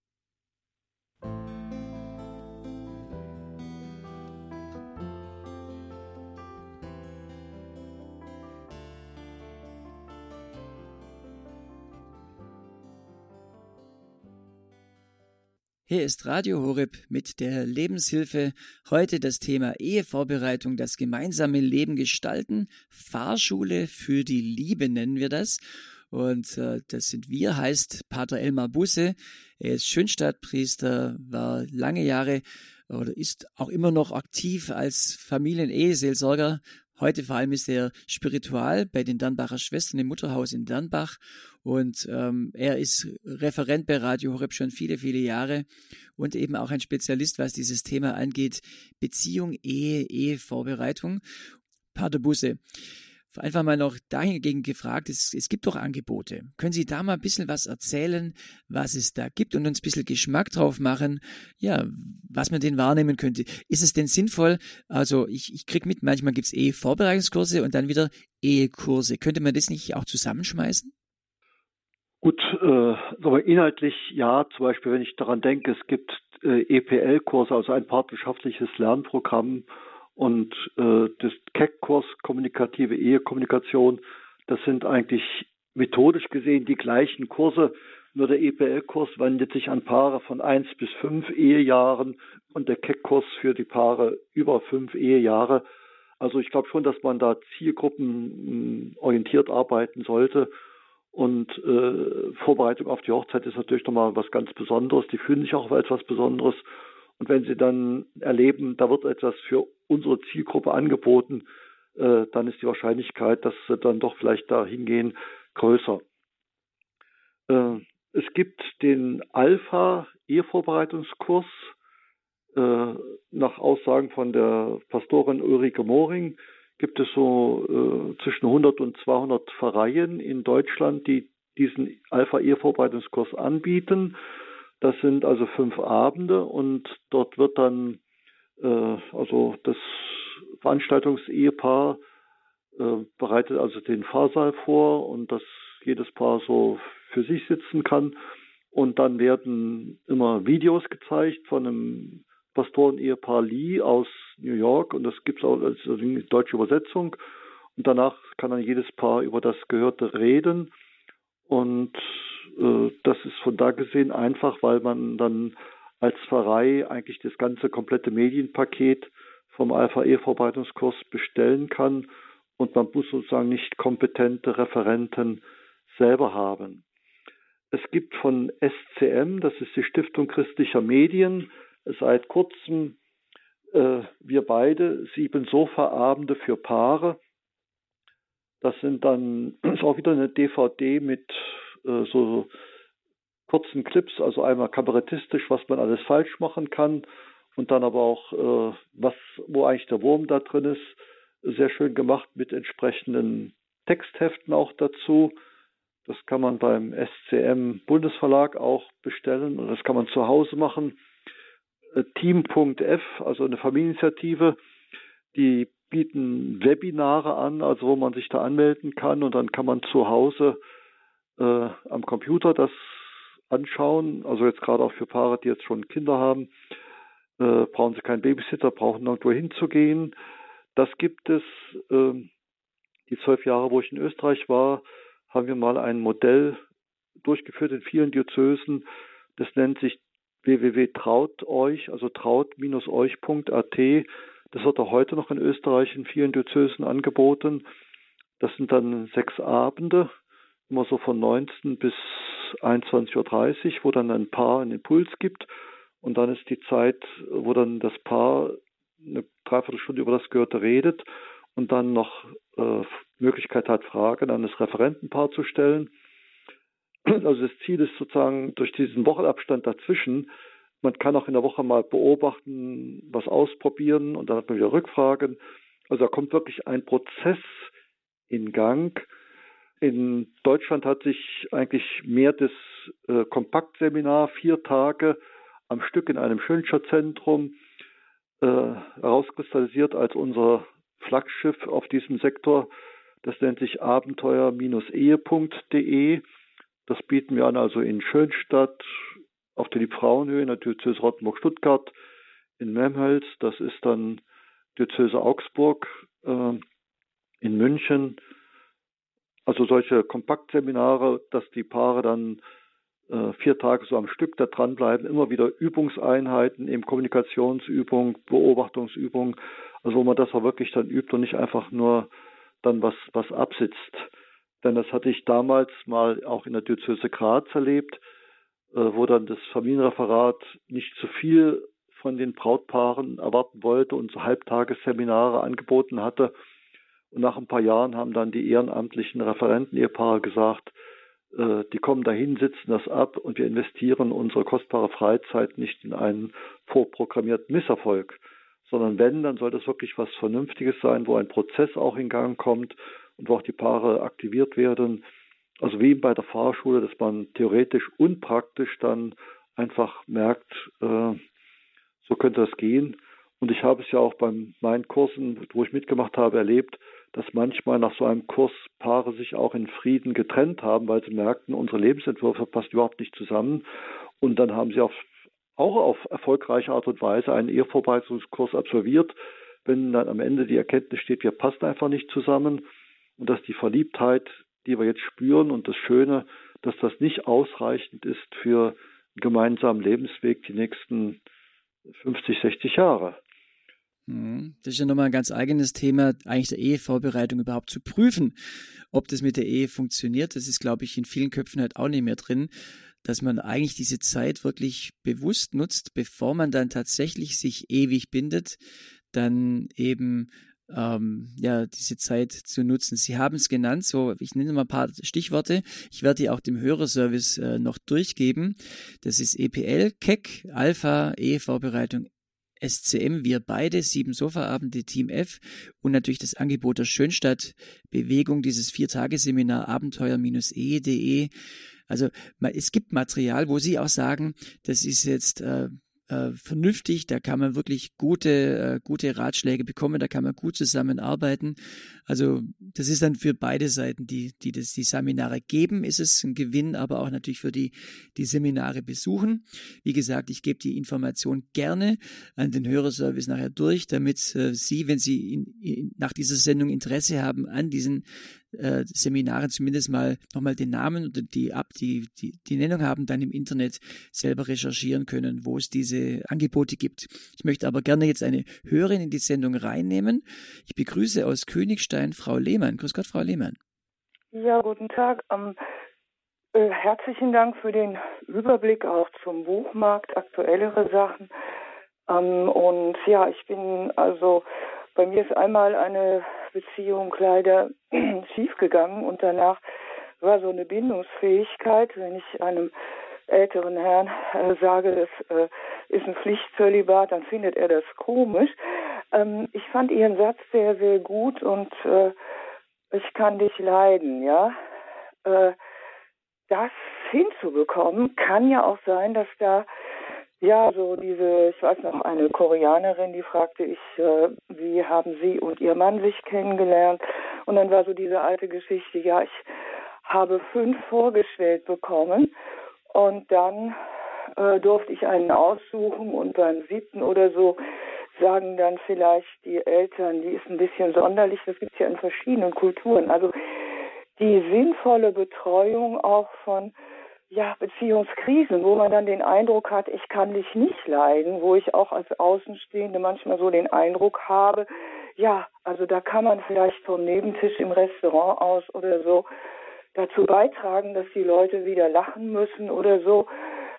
Hier ist Radio Horeb mit der Lebenshilfe. Heute das Thema Ehevorbereitung, das gemeinsame Leben gestalten. Fahrschule für die Liebe nennen wir das. Und äh, das sind wir, heißt Pater Elmar Busse. Er ist Schönstadtpriester, war lange Jahre oder ist auch immer noch aktiv als Familien-Eheseelsorger Heute vor allem ist er spiritual bei den Dernbacher Schwestern im Mutterhaus in Dernbach und ähm, er ist Referent bei Radio Horeb schon viele, viele Jahre und eben auch ein Spezialist, was dieses Thema angeht, Beziehung, Ehe, Ehevorbereitung. Pater Busse, einfach mal noch dahingegen gefragt, es, es gibt doch Angebote. Können Sie da mal ein bisschen was erzählen, was es da gibt und uns ein bisschen Geschmack drauf machen, ja, was man denn wahrnehmen könnte? Ist es denn sinnvoll? Also ich, ich krieg mit, manchmal gibt's eh Vorbereitungskurse und dann wieder Ehekurse. Könnte man das nicht auch zusammenschmeißen? Gut, äh, aber inhaltlich ja, zum Beispiel, wenn ich daran denke, es gibt äh, EPL-Kurse, also ein partnerschaftliches Lernprogramm und äh, das KEC-Kurs Kommunikative Ehekommunikation, das sind eigentlich methodisch gesehen die gleichen Kurse, nur der EPL-Kurs wendet sich an Paare von eins bis fünf Ehejahren und der KEC-Kurs für die Paare über fünf Ehejahre. Also ich glaube schon, dass man da zielgruppenorientiert arbeiten sollte. Und äh, Vorbereitung auf die Hochzeit ist natürlich nochmal was ganz Besonderes. Die fühlen sich auch auf etwas Besonderes. Und wenn sie dann erleben, da wird etwas für unsere Zielgruppe angeboten, äh, dann ist die Wahrscheinlichkeit, dass sie dann doch vielleicht da hingehen, größer. Äh, es gibt den Alpha-Ehevorbereitungskurs äh, nach Aussagen von der Pastorin Ulrike Moring gibt es so äh, zwischen 100 und 200 Pfarreien in Deutschland, die diesen Alpha-Ehevorbereitungskurs anbieten. Das sind also fünf Abende und dort wird dann äh, also das Veranstaltungsehepaar äh, bereitet also den Fahrsaal vor und dass jedes Paar so für sich sitzen kann. Und dann werden immer Videos gezeigt von einem Pastoren-Ehepaar Lee aus New York und das gibt es auch als deutsche Übersetzung. Und danach kann dann jedes Paar über das Gehörte reden. Und äh, das ist von da gesehen einfach, weil man dann als Pfarrei eigentlich das ganze komplette Medienpaket vom Alpha-E-Vorbereitungskurs bestellen kann und man muss sozusagen nicht kompetente Referenten selber haben. Es gibt von SCM, das ist die Stiftung christlicher Medien, seit kurzem äh, wir beide sieben Sofaabende für Paare. Das sind dann *clears throat* ist auch wieder eine DVD mit äh, so kurzen Clips, also einmal kabarettistisch, was man alles falsch machen kann und dann aber auch äh, was, wo eigentlich der Wurm da drin ist, sehr schön gemacht mit entsprechenden Textheften auch dazu. Das kann man beim SCM Bundesverlag auch bestellen und das kann man zu Hause machen. Äh, Team.f, also eine Familieninitiative, die bieten Webinare an, also wo man sich da anmelden kann und dann kann man zu Hause äh, am Computer das anschauen. Also jetzt gerade auch für Paare, die jetzt schon Kinder haben, äh, brauchen sie keinen Babysitter, brauchen nirgendwo hinzugehen. Das gibt es. Äh, die zwölf Jahre, wo ich in Österreich war, haben wir mal ein Modell durchgeführt in vielen Diözesen. Das nennt sich www.traut euch, also traut-euch.at. Das wird auch heute noch in Österreich in vielen Diözesen angeboten. Das sind dann sechs Abende, immer so von 19 bis 21.30 Uhr, wo dann ein Paar einen Impuls gibt. Und dann ist die Zeit, wo dann das Paar eine Dreiviertelstunde über das Gehörte redet und dann noch äh, Möglichkeit hat, Fragen an das Referentenpaar zu stellen. Also das Ziel ist sozusagen durch diesen Wochenabstand dazwischen, man kann auch in der Woche mal beobachten, was ausprobieren und dann hat man wieder Rückfragen. Also da kommt wirklich ein Prozess in Gang. In Deutschland hat sich eigentlich mehr das äh, Kompaktseminar, vier Tage am Stück in einem Schönschatzzentrum äh, herauskristallisiert als unser Flaggschiff auf diesem Sektor. Das nennt sich abenteuer-ehe.de. Das bieten wir an, also in Schönstadt, auf der Liebfrauenhöhe in der Diözese Rottenburg-Stuttgart, in Memhels, das ist dann Diözese Augsburg, äh, in München. Also solche Kompaktseminare, dass die Paare dann äh, vier Tage so am Stück da dranbleiben, immer wieder Übungseinheiten, eben Kommunikationsübung, Beobachtungsübung, also wo man das auch wirklich dann übt und nicht einfach nur dann was, was absitzt. Denn das hatte ich damals mal auch in der Diözese Graz erlebt, wo dann das Familienreferat nicht zu viel von den Brautpaaren erwarten wollte und so Halbtagesseminare angeboten hatte. Und nach ein paar Jahren haben dann die ehrenamtlichen Referenten-Ehepaare gesagt, äh, die kommen dahin, sitzen das ab und wir investieren unsere kostbare Freizeit nicht in einen vorprogrammierten Misserfolg, sondern wenn, dann soll das wirklich was Vernünftiges sein, wo ein Prozess auch in Gang kommt und wo auch die Paare aktiviert werden. Also wie bei der Fahrschule, dass man theoretisch und praktisch dann einfach merkt, äh, so könnte das gehen. Und ich habe es ja auch bei meinen Kursen, wo ich mitgemacht habe, erlebt, dass manchmal nach so einem Kurs Paare sich auch in Frieden getrennt haben, weil sie merkten, unsere Lebensentwürfe passen überhaupt nicht zusammen. Und dann haben sie auf, auch auf erfolgreiche Art und Weise einen Ehevorbereitungskurs absolviert, wenn dann am Ende die Erkenntnis steht, wir passen einfach nicht zusammen und dass die Verliebtheit, die wir jetzt spüren und das Schöne, dass das nicht ausreichend ist für einen gemeinsamen Lebensweg die nächsten 50, 60 Jahre. Mhm. Das ist ja nochmal ein ganz eigenes Thema, eigentlich der Ehevorbereitung überhaupt zu prüfen, ob das mit der Ehe funktioniert. Das ist, glaube ich, in vielen Köpfen halt auch nicht mehr drin, dass man eigentlich diese Zeit wirklich bewusst nutzt, bevor man dann tatsächlich sich ewig bindet, dann eben ähm, ja, diese Zeit zu nutzen. Sie haben es genannt, so ich nenne mal ein paar Stichworte. Ich werde die auch dem Hörerservice äh, noch durchgeben. Das ist EPL, KEC, Alpha, Ehevorbereitung, SCM, wir beide, sieben Sofaabende, Team F und natürlich das Angebot der Schönstadt Bewegung, dieses Viertageseminar abenteuer-e.de. Also es gibt Material, wo Sie auch sagen, das ist jetzt äh, äh, vernünftig, da kann man wirklich gute, äh, gute Ratschläge bekommen, da kann man gut zusammenarbeiten. Also das ist dann für beide Seiten, die, die das, die Seminare geben, ist es ein Gewinn, aber auch natürlich für die, die Seminare besuchen. Wie gesagt, ich gebe die Information gerne an den Hörerservice nachher durch, damit äh, Sie, wenn Sie in, in, nach dieser Sendung Interesse haben an diesen äh, Seminaren zumindest mal nochmal den Namen oder die ab, die, die, die Nennung haben, dann im Internet selber recherchieren können, wo es diese Angebote gibt. Ich möchte aber gerne jetzt eine Hörerin in die Sendung reinnehmen. Ich begrüße aus Königstein Frau Lehmann. Grüß Gott, Frau Lehmann. Ja, guten Tag. Ähm, äh, herzlichen Dank für den Überblick auch zum Buchmarkt, aktuellere Sachen. Ähm, und ja, ich bin also, bei mir ist einmal eine Beziehung leider *clears throat* schiefgegangen und danach war so eine Bindungsfähigkeit, wenn ich einem älteren Herrn äh, sage, das äh, ist ein Pflichtzölibat, dann findet er das komisch. Ähm, ich fand Ihren Satz sehr, sehr gut und äh, ich kann dich leiden, ja. Äh, das hinzubekommen, kann ja auch sein, dass da ja, so diese, ich weiß noch, eine Koreanerin, die fragte ich, äh, wie haben Sie und Ihr Mann sich kennengelernt? Und dann war so diese alte Geschichte, ja, ich habe fünf vorgestellt bekommen und dann äh, durfte ich einen aussuchen und beim siebten oder so sagen dann vielleicht die Eltern, die ist ein bisschen sonderlich, das gibt es ja in verschiedenen Kulturen. Also die sinnvolle Betreuung auch von ja, Beziehungskrisen, wo man dann den Eindruck hat, ich kann dich nicht leiden, wo ich auch als Außenstehende manchmal so den Eindruck habe, ja, also da kann man vielleicht vom Nebentisch im Restaurant aus oder so dazu beitragen, dass die Leute wieder lachen müssen oder so.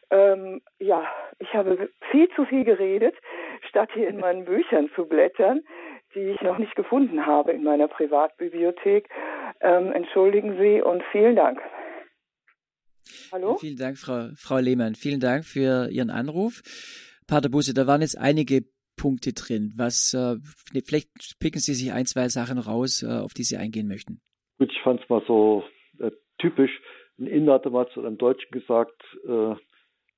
Ähm, ja, ich habe viel zu viel geredet, statt hier in meinen Büchern zu blättern, die ich noch nicht gefunden habe in meiner Privatbibliothek. Ähm, entschuldigen Sie und vielen Dank. Hallo? Vielen Dank, Frau, Frau Lehmann. Vielen Dank für Ihren Anruf. Pater Busse, da waren jetzt einige Punkte drin. Was, äh, vielleicht picken Sie sich ein, zwei Sachen raus, äh, auf die Sie eingehen möchten. Gut, ich fand es mal so äh, typisch. Ein Inder hatte mal zu einem Deutschen gesagt, äh,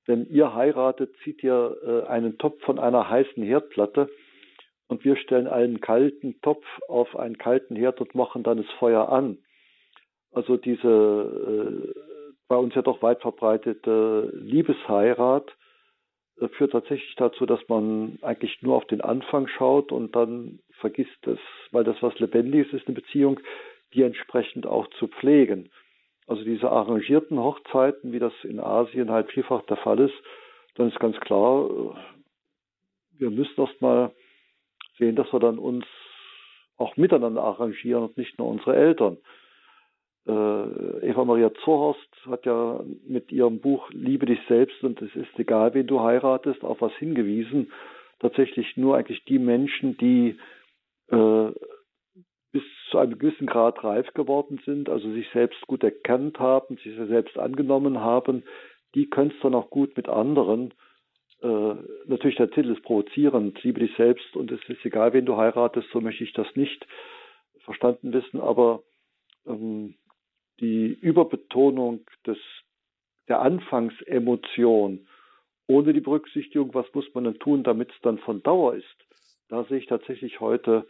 wenn ihr heiratet, zieht ihr äh, einen Topf von einer heißen Herdplatte und wir stellen einen kalten Topf auf einen kalten Herd und machen dann das Feuer an. Also diese äh, bei uns ja doch weit verbreitete Liebesheirat äh, führt tatsächlich dazu, dass man eigentlich nur auf den Anfang schaut und dann vergisst es, weil das was Lebendiges ist, eine Beziehung, die entsprechend auch zu pflegen. Also diese arrangierten Hochzeiten, wie das in Asien halt vielfach der Fall ist, dann ist ganz klar, äh, wir müssen erst mal sehen, dass wir dann uns auch miteinander arrangieren und nicht nur unsere Eltern. Äh, Eva Maria Zohorst hat ja mit ihrem Buch Liebe dich selbst und es ist egal, wen du heiratest, auf was hingewiesen. Tatsächlich nur eigentlich die Menschen, die äh, bis zu einem gewissen Grad reif geworden sind, also sich selbst gut erkannt haben, sich selbst angenommen haben, die können es dann auch gut mit anderen. Äh, natürlich der Titel ist provozierend, liebe dich selbst und es ist egal, wen du heiratest, so möchte ich das nicht verstanden wissen, aber ähm, die Überbetonung des, der Anfangsemotion ohne die Berücksichtigung, was muss man denn tun, damit es dann von Dauer ist, da sehe ich tatsächlich heute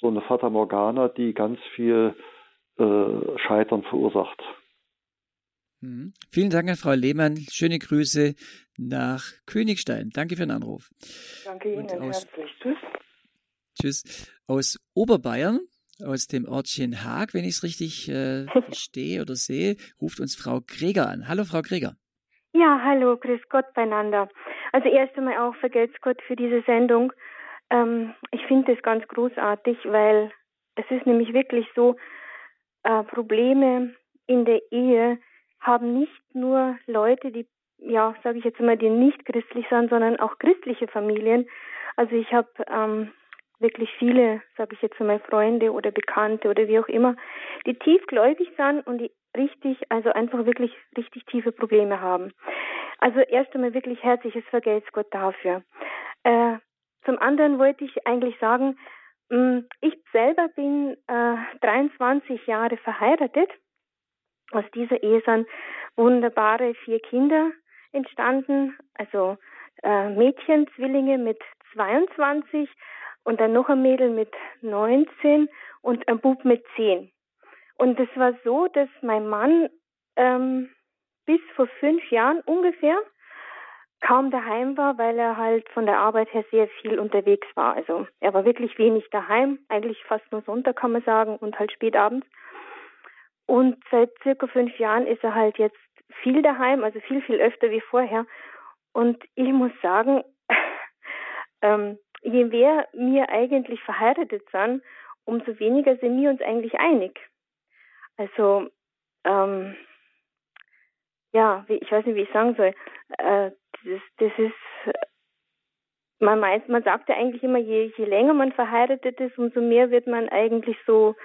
so eine Fata Morgana, die ganz viel äh, Scheitern verursacht. Mhm. Vielen Dank an Frau Lehmann. Schöne Grüße nach Königstein. Danke für den Anruf. Danke Ihnen aus, herzlich. Tschüss. Tschüss. Aus Oberbayern, aus dem Ortchen Haag, wenn ich es richtig äh, *laughs* verstehe oder sehe, ruft uns Frau Greger an. Hallo, Frau Greger. Ja, hallo, grüß Gott beieinander. Also erst einmal auch vergelt's Gott für diese Sendung. Ähm, ich finde das ganz großartig, weil es ist nämlich wirklich so, äh, Probleme in der Ehe haben nicht nur Leute, die, ja, sage ich jetzt mal, die nicht christlich sind, sondern auch christliche Familien. Also ich habe ähm, wirklich viele, sage ich jetzt mal, Freunde oder Bekannte oder wie auch immer, die tiefgläubig sind und die richtig, also einfach wirklich richtig tiefe Probleme haben. Also erst einmal wirklich herzliches Vergelt's Gott dafür. Äh, zum anderen wollte ich eigentlich sagen, mm, ich selber bin äh, 23 Jahre verheiratet. Aus dieser Ehe sind wunderbare vier Kinder entstanden, also äh, Mädchen, Zwillinge mit 22 und dann noch ein Mädel mit 19 und ein Bub mit 10. Und es war so, dass mein Mann ähm, bis vor fünf Jahren ungefähr kaum daheim war, weil er halt von der Arbeit her sehr viel unterwegs war. Also er war wirklich wenig daheim, eigentlich fast nur Sonntag kann man sagen und halt spät abends. Und seit circa fünf Jahren ist er halt jetzt viel daheim, also viel, viel öfter wie vorher. Und ich muss sagen, *laughs* ähm, je mehr wir eigentlich verheiratet sind, umso weniger sind wir uns eigentlich einig. Also, ähm, ja, ich weiß nicht, wie ich sagen soll. Äh, das, das ist, man meint, man sagt ja eigentlich immer, je, je länger man verheiratet ist, umso mehr wird man eigentlich so,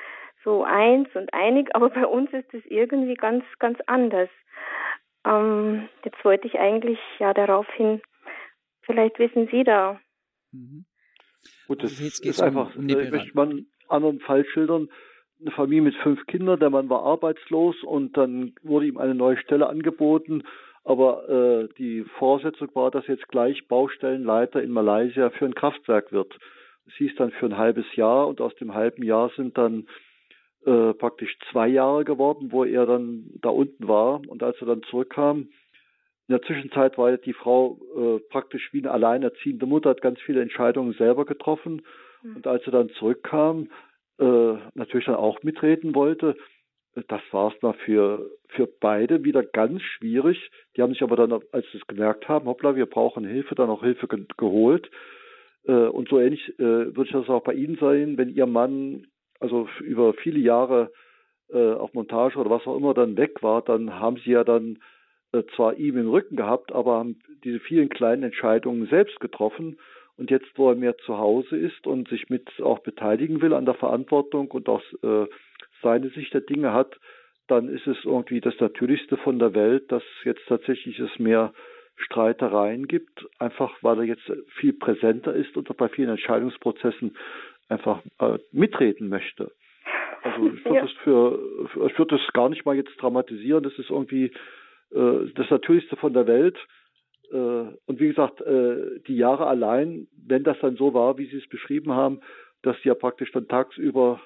so eins und einig, aber bei uns ist es irgendwie ganz, ganz anders. Ähm, jetzt wollte ich eigentlich ja darauf hin, vielleicht wissen Sie da. Mhm. Gut, das jetzt ist einfach, um, um ich möchte mal einen anderen Fall schildern. Eine Familie mit fünf Kindern, der Mann war arbeitslos und dann wurde ihm eine neue Stelle angeboten, aber äh, die Vorsetzung war, dass jetzt gleich Baustellenleiter in Malaysia für ein Kraftwerk wird. Es hieß dann für ein halbes Jahr und aus dem halben Jahr sind dann äh, praktisch zwei Jahre geworden, wo er dann da unten war. Und als er dann zurückkam, in der Zwischenzeit war die Frau äh, praktisch wie eine alleinerziehende Mutter, hat ganz viele Entscheidungen selber getroffen. Mhm. Und als er dann zurückkam, äh, natürlich dann auch mitreden wollte, das war es mal für, für beide wieder ganz schwierig. Die haben sich aber dann, als sie es gemerkt haben, hoppla, wir brauchen Hilfe, dann auch Hilfe ge geholt. Äh, und so ähnlich äh, würde ich das auch bei Ihnen sein, wenn Ihr Mann also über viele Jahre äh, auf Montage oder was auch immer dann weg war, dann haben sie ja dann äh, zwar ihm im Rücken gehabt, aber haben diese vielen kleinen Entscheidungen selbst getroffen. Und jetzt, wo er mehr zu Hause ist und sich mit auch beteiligen will an der Verantwortung und auch äh, seine Sicht der Dinge hat, dann ist es irgendwie das Natürlichste von der Welt, dass jetzt tatsächlich es mehr Streitereien gibt, einfach weil er jetzt viel präsenter ist und bei vielen Entscheidungsprozessen einfach äh, mitreden möchte. Also ich würde ja. das für, ich würde das gar nicht mal jetzt dramatisieren. Das ist irgendwie äh, das Natürlichste von der Welt. Äh, und wie gesagt, äh, die Jahre allein, wenn das dann so war, wie Sie es beschrieben haben, dass sie ja praktisch dann tagsüber,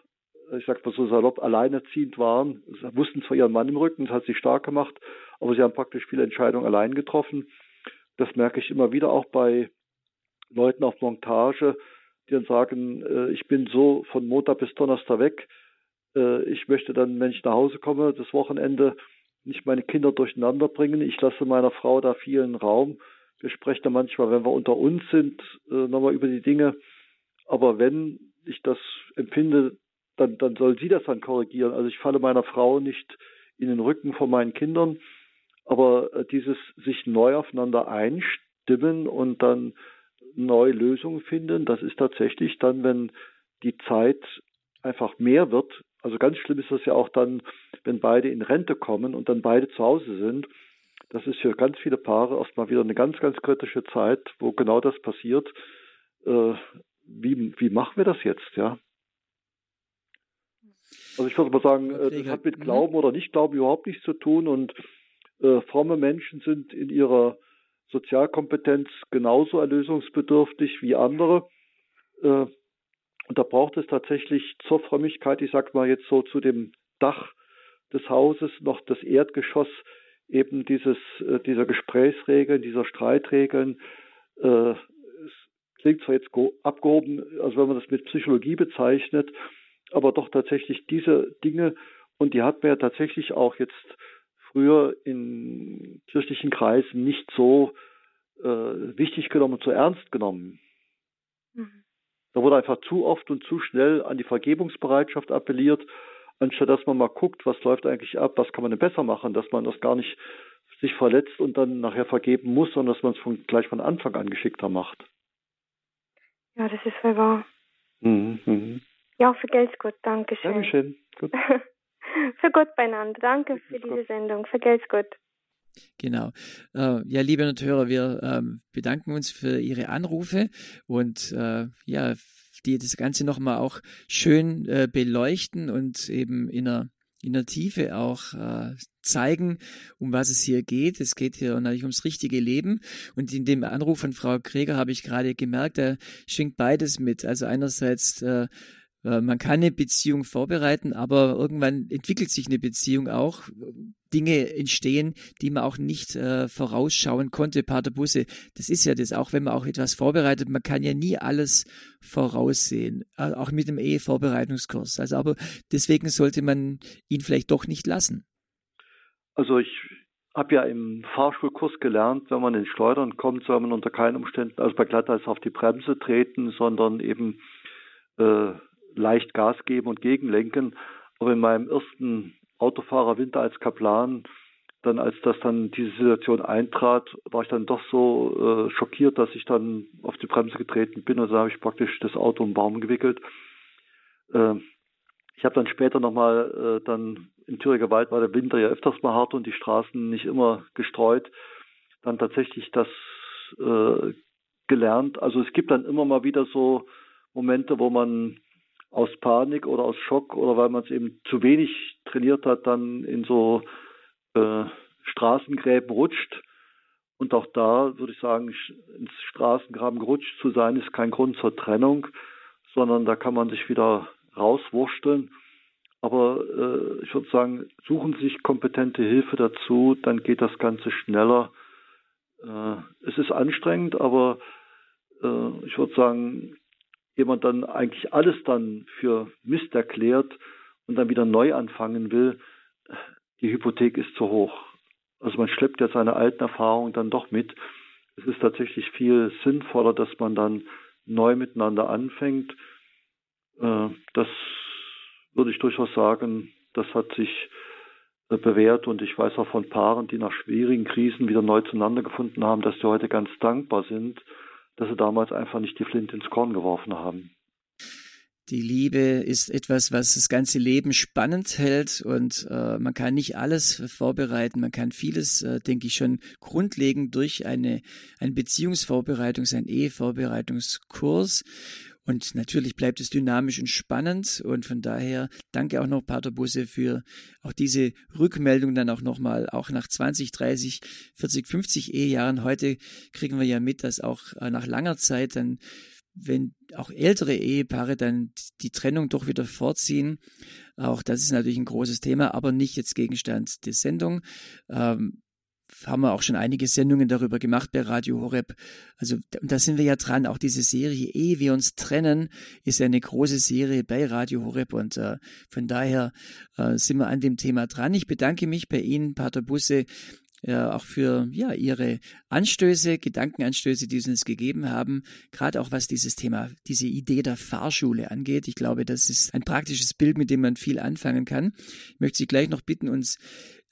ich sag mal so salopp, alleinerziehend waren, sie wussten zwar ihren Mann im Rücken, das hat sie stark gemacht, aber sie haben praktisch viele Entscheidungen allein getroffen. Das merke ich immer wieder auch bei Leuten auf Montage, die dann sagen, äh, ich bin so von Montag bis Donnerstag weg. Äh, ich möchte dann, wenn ich nach Hause komme, das Wochenende nicht meine Kinder durcheinander bringen. Ich lasse meiner Frau da vielen Raum. Wir sprechen da manchmal, wenn wir unter uns sind, äh, nochmal über die Dinge. Aber wenn ich das empfinde, dann, dann soll sie das dann korrigieren. Also ich falle meiner Frau nicht in den Rücken von meinen Kindern. Aber äh, dieses sich neu aufeinander einstimmen und dann neue Lösungen finden. Das ist tatsächlich dann, wenn die Zeit einfach mehr wird. Also ganz schlimm ist das ja auch dann, wenn beide in Rente kommen und dann beide zu Hause sind. Das ist für ganz viele Paare erstmal wieder eine ganz, ganz kritische Zeit, wo genau das passiert. Äh, wie, wie machen wir das jetzt, ja? Also ich würde mal sagen, das hat mit mhm. Glauben oder Nicht-Glauben überhaupt nichts zu tun und äh, fromme Menschen sind in ihrer Sozialkompetenz genauso erlösungsbedürftig wie andere. Äh, und da braucht es tatsächlich zur Frömmigkeit, ich sag mal jetzt so zu dem Dach des Hauses noch das Erdgeschoss eben dieses, äh, dieser Gesprächsregeln, dieser Streitregeln. Äh, es klingt zwar jetzt abgehoben, also wenn man das mit Psychologie bezeichnet, aber doch tatsächlich diese Dinge, und die hat man ja tatsächlich auch jetzt früher in kirchlichen Kreisen nicht so äh, wichtig genommen und so ernst genommen. Mhm. Da wurde einfach zu oft und zu schnell an die Vergebungsbereitschaft appelliert, anstatt dass man mal guckt, was läuft eigentlich ab, was kann man denn besser machen, dass man das gar nicht sich verletzt und dann nachher vergeben muss, sondern dass man es von, gleich von Anfang an geschickter macht. Ja, das ist voll wahr. Mhm, mh. Ja, vergelt's Gott, danke schön. Dankeschön. Gut. *laughs* für Gott beieinander. Danke für diese Sendung. Vergelt's Gott. Genau. Äh, ja, liebe Hörer, wir ähm, bedanken uns für Ihre Anrufe und äh, ja, die das Ganze nochmal auch schön äh, beleuchten und eben in einer, in der Tiefe auch äh, zeigen, um was es hier geht. Es geht hier natürlich ums richtige Leben. Und in dem Anruf von Frau Kreger habe ich gerade gemerkt, da schwingt beides mit. Also einerseits äh, man kann eine Beziehung vorbereiten, aber irgendwann entwickelt sich eine Beziehung auch. Dinge entstehen, die man auch nicht äh, vorausschauen konnte. Pater Busse, das ist ja das, auch wenn man auch etwas vorbereitet, man kann ja nie alles voraussehen, äh, auch mit dem Ehevorbereitungskurs. Also aber deswegen sollte man ihn vielleicht doch nicht lassen. Also ich habe ja im Fahrschulkurs gelernt, wenn man in Schleudern kommt, soll man unter keinen Umständen, also bei Glatteis auf die Bremse treten, sondern eben äh, leicht Gas geben und gegenlenken. Aber in meinem ersten Autofahrerwinter als Kaplan, dann als das dann diese Situation eintrat, war ich dann doch so äh, schockiert, dass ich dann auf die Bremse getreten bin und so habe ich praktisch das Auto um Baum gewickelt. Äh, ich habe dann später nochmal äh, dann in Thüringer Wald war der Winter ja öfters mal hart und die Straßen nicht immer gestreut, dann tatsächlich das äh, gelernt. Also es gibt dann immer mal wieder so Momente, wo man aus Panik oder aus Schock oder weil man es eben zu wenig trainiert hat, dann in so äh, Straßengräben rutscht. Und auch da würde ich sagen, ins Straßengraben gerutscht zu sein, ist kein Grund zur Trennung, sondern da kann man sich wieder rauswursteln. Aber äh, ich würde sagen, suchen Sie sich kompetente Hilfe dazu, dann geht das Ganze schneller. Äh, es ist anstrengend, aber äh, ich würde sagen, jemand dann eigentlich alles dann für Mist erklärt und dann wieder neu anfangen will, die Hypothek ist zu hoch. Also man schleppt ja seine alten Erfahrungen dann doch mit. Es ist tatsächlich viel sinnvoller, dass man dann neu miteinander anfängt. Äh, das würde ich durchaus sagen, das hat sich äh, bewährt und ich weiß auch von Paaren, die nach schwierigen Krisen wieder neu zueinander gefunden haben, dass sie heute ganz dankbar sind, dass sie damals einfach nicht die Flinte ins Korn geworfen haben. Die Liebe ist etwas, was das ganze Leben spannend hält und äh, man kann nicht alles vorbereiten. Man kann vieles, äh, denke ich, schon grundlegend durch eine, eine Beziehungsvorbereitung, einen Ehevorbereitungskurs und natürlich bleibt es dynamisch und spannend. Und von daher danke auch noch Pater Busse für auch diese Rückmeldung dann auch nochmal, auch nach 20, 30, 40, 50 Ehejahren. Heute kriegen wir ja mit, dass auch äh, nach langer Zeit dann wenn auch ältere Ehepaare dann die Trennung doch wieder vorziehen. Auch das ist natürlich ein großes Thema, aber nicht jetzt Gegenstand der Sendung. Ähm, haben wir auch schon einige Sendungen darüber gemacht bei Radio Horeb. Also da sind wir ja dran. Auch diese Serie Ehe wir uns trennen ist eine große Serie bei Radio Horeb und äh, von daher äh, sind wir an dem Thema dran. Ich bedanke mich bei Ihnen, Pater Busse, äh, auch für ja ihre Anstöße, Gedankenanstöße, die sie uns gegeben haben, gerade auch was dieses Thema, diese Idee der Fahrschule angeht. Ich glaube, das ist ein praktisches Bild, mit dem man viel anfangen kann. Ich möchte Sie gleich noch bitten, uns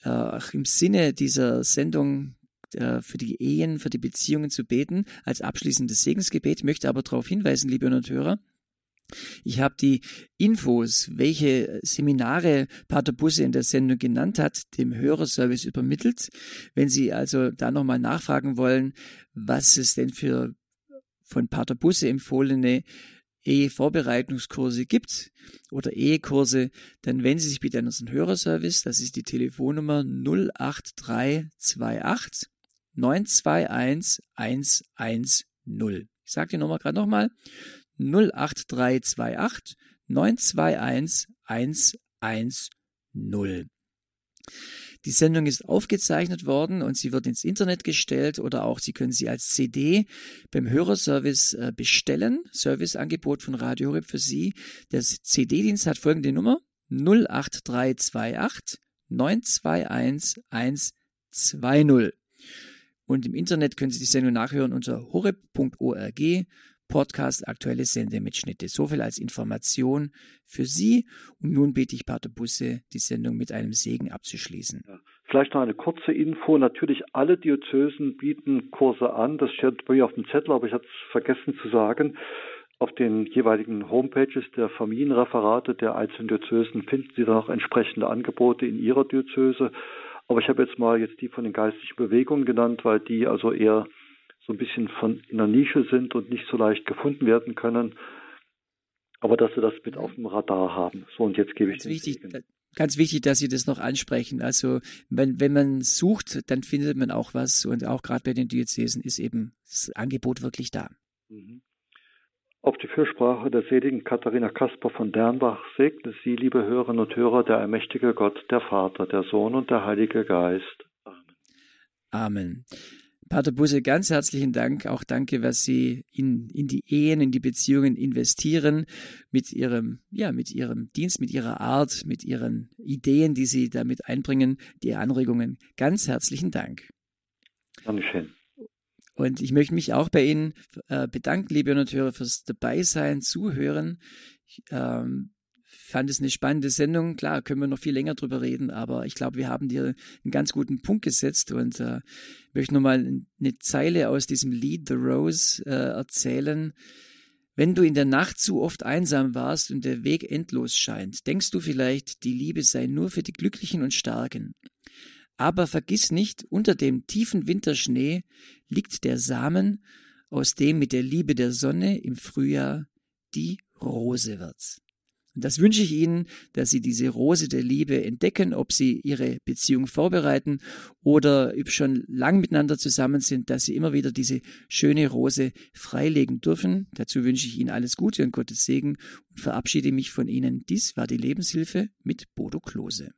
äh, auch im Sinne dieser Sendung äh, für die Ehen, für die Beziehungen zu beten, als abschließendes Segensgebet. Möchte aber darauf hinweisen, liebe Hörer, ich habe die Infos, welche Seminare Pater Busse in der Sendung genannt hat, dem Hörerservice übermittelt. Wenn Sie also da nochmal nachfragen wollen, was es denn für von Pater Busse empfohlene Ehevorbereitungskurse gibt oder Ehekurse, dann wenden Sie sich bitte an unseren Hörerservice. Das ist die Telefonnummer 08328 921 110. Ich sage die Nummer gerade nochmal. 08328 921 110. Die Sendung ist aufgezeichnet worden und sie wird ins Internet gestellt oder auch Sie können sie als CD beim Hörerservice äh, bestellen. Serviceangebot von Radio Horeb für Sie. Der CD-Dienst hat folgende Nummer 08328 921 120. Und im Internet können Sie die Sendung nachhören unter horeb.org Podcast aktuelle Sendemitschnitte. So viel als Information für Sie. Und nun bete ich Pater Busse, die Sendung mit einem Segen abzuschließen. Vielleicht noch eine kurze Info. Natürlich, alle Diözesen bieten Kurse an. Das steht bei mir auf dem Zettel, aber ich hatte es vergessen zu sagen. Auf den jeweiligen Homepages der Familienreferate der einzelnen Diözesen finden Sie dann auch entsprechende Angebote in Ihrer Diözese. Aber ich habe jetzt mal jetzt die von den geistlichen Bewegungen genannt, weil die also eher so ein bisschen von in der Nische sind und nicht so leicht gefunden werden können. Aber dass sie das mit auf dem Radar haben. So, und jetzt gebe ich ganz wichtig, ganz wichtig, dass Sie das noch ansprechen. Also, wenn, wenn man sucht, dann findet man auch was. Und auch gerade bei den Diözesen ist eben das Angebot wirklich da. Mhm. Auf die Fürsprache der seligen Katharina Kasper von Dernbach segne Sie, liebe Hörerinnen und Hörer, der allmächtige Gott, der Vater, der Sohn und der Heilige Geist. Amen. Amen. Pater Busse, ganz herzlichen Dank. Auch danke, was Sie in, in die Ehen, in die Beziehungen investieren, mit Ihrem, ja, mit Ihrem Dienst, mit Ihrer Art, mit Ihren Ideen, die Sie damit einbringen, die Anregungen. Ganz herzlichen Dank. Dankeschön. Und ich möchte mich auch bei Ihnen äh, bedanken, liebe Hörer, fürs Dabeisein, Zuhören. Ich, ähm, fand es eine spannende Sendung. Klar, können wir noch viel länger drüber reden, aber ich glaube, wir haben dir einen ganz guten Punkt gesetzt und äh, möchte nochmal eine Zeile aus diesem Lied The Rose äh, erzählen. Wenn du in der Nacht zu oft einsam warst und der Weg endlos scheint, denkst du vielleicht, die Liebe sei nur für die Glücklichen und Starken. Aber vergiss nicht, unter dem tiefen Winterschnee liegt der Samen, aus dem mit der Liebe der Sonne im Frühjahr die Rose wird. Und das wünsche ich Ihnen, dass Sie diese Rose der Liebe entdecken, ob Sie Ihre Beziehung vorbereiten oder schon lang miteinander zusammen sind, dass Sie immer wieder diese schöne Rose freilegen dürfen. Dazu wünsche ich Ihnen alles Gute und Gottes Segen und verabschiede mich von Ihnen. Dies war die Lebenshilfe mit Bodo Klose.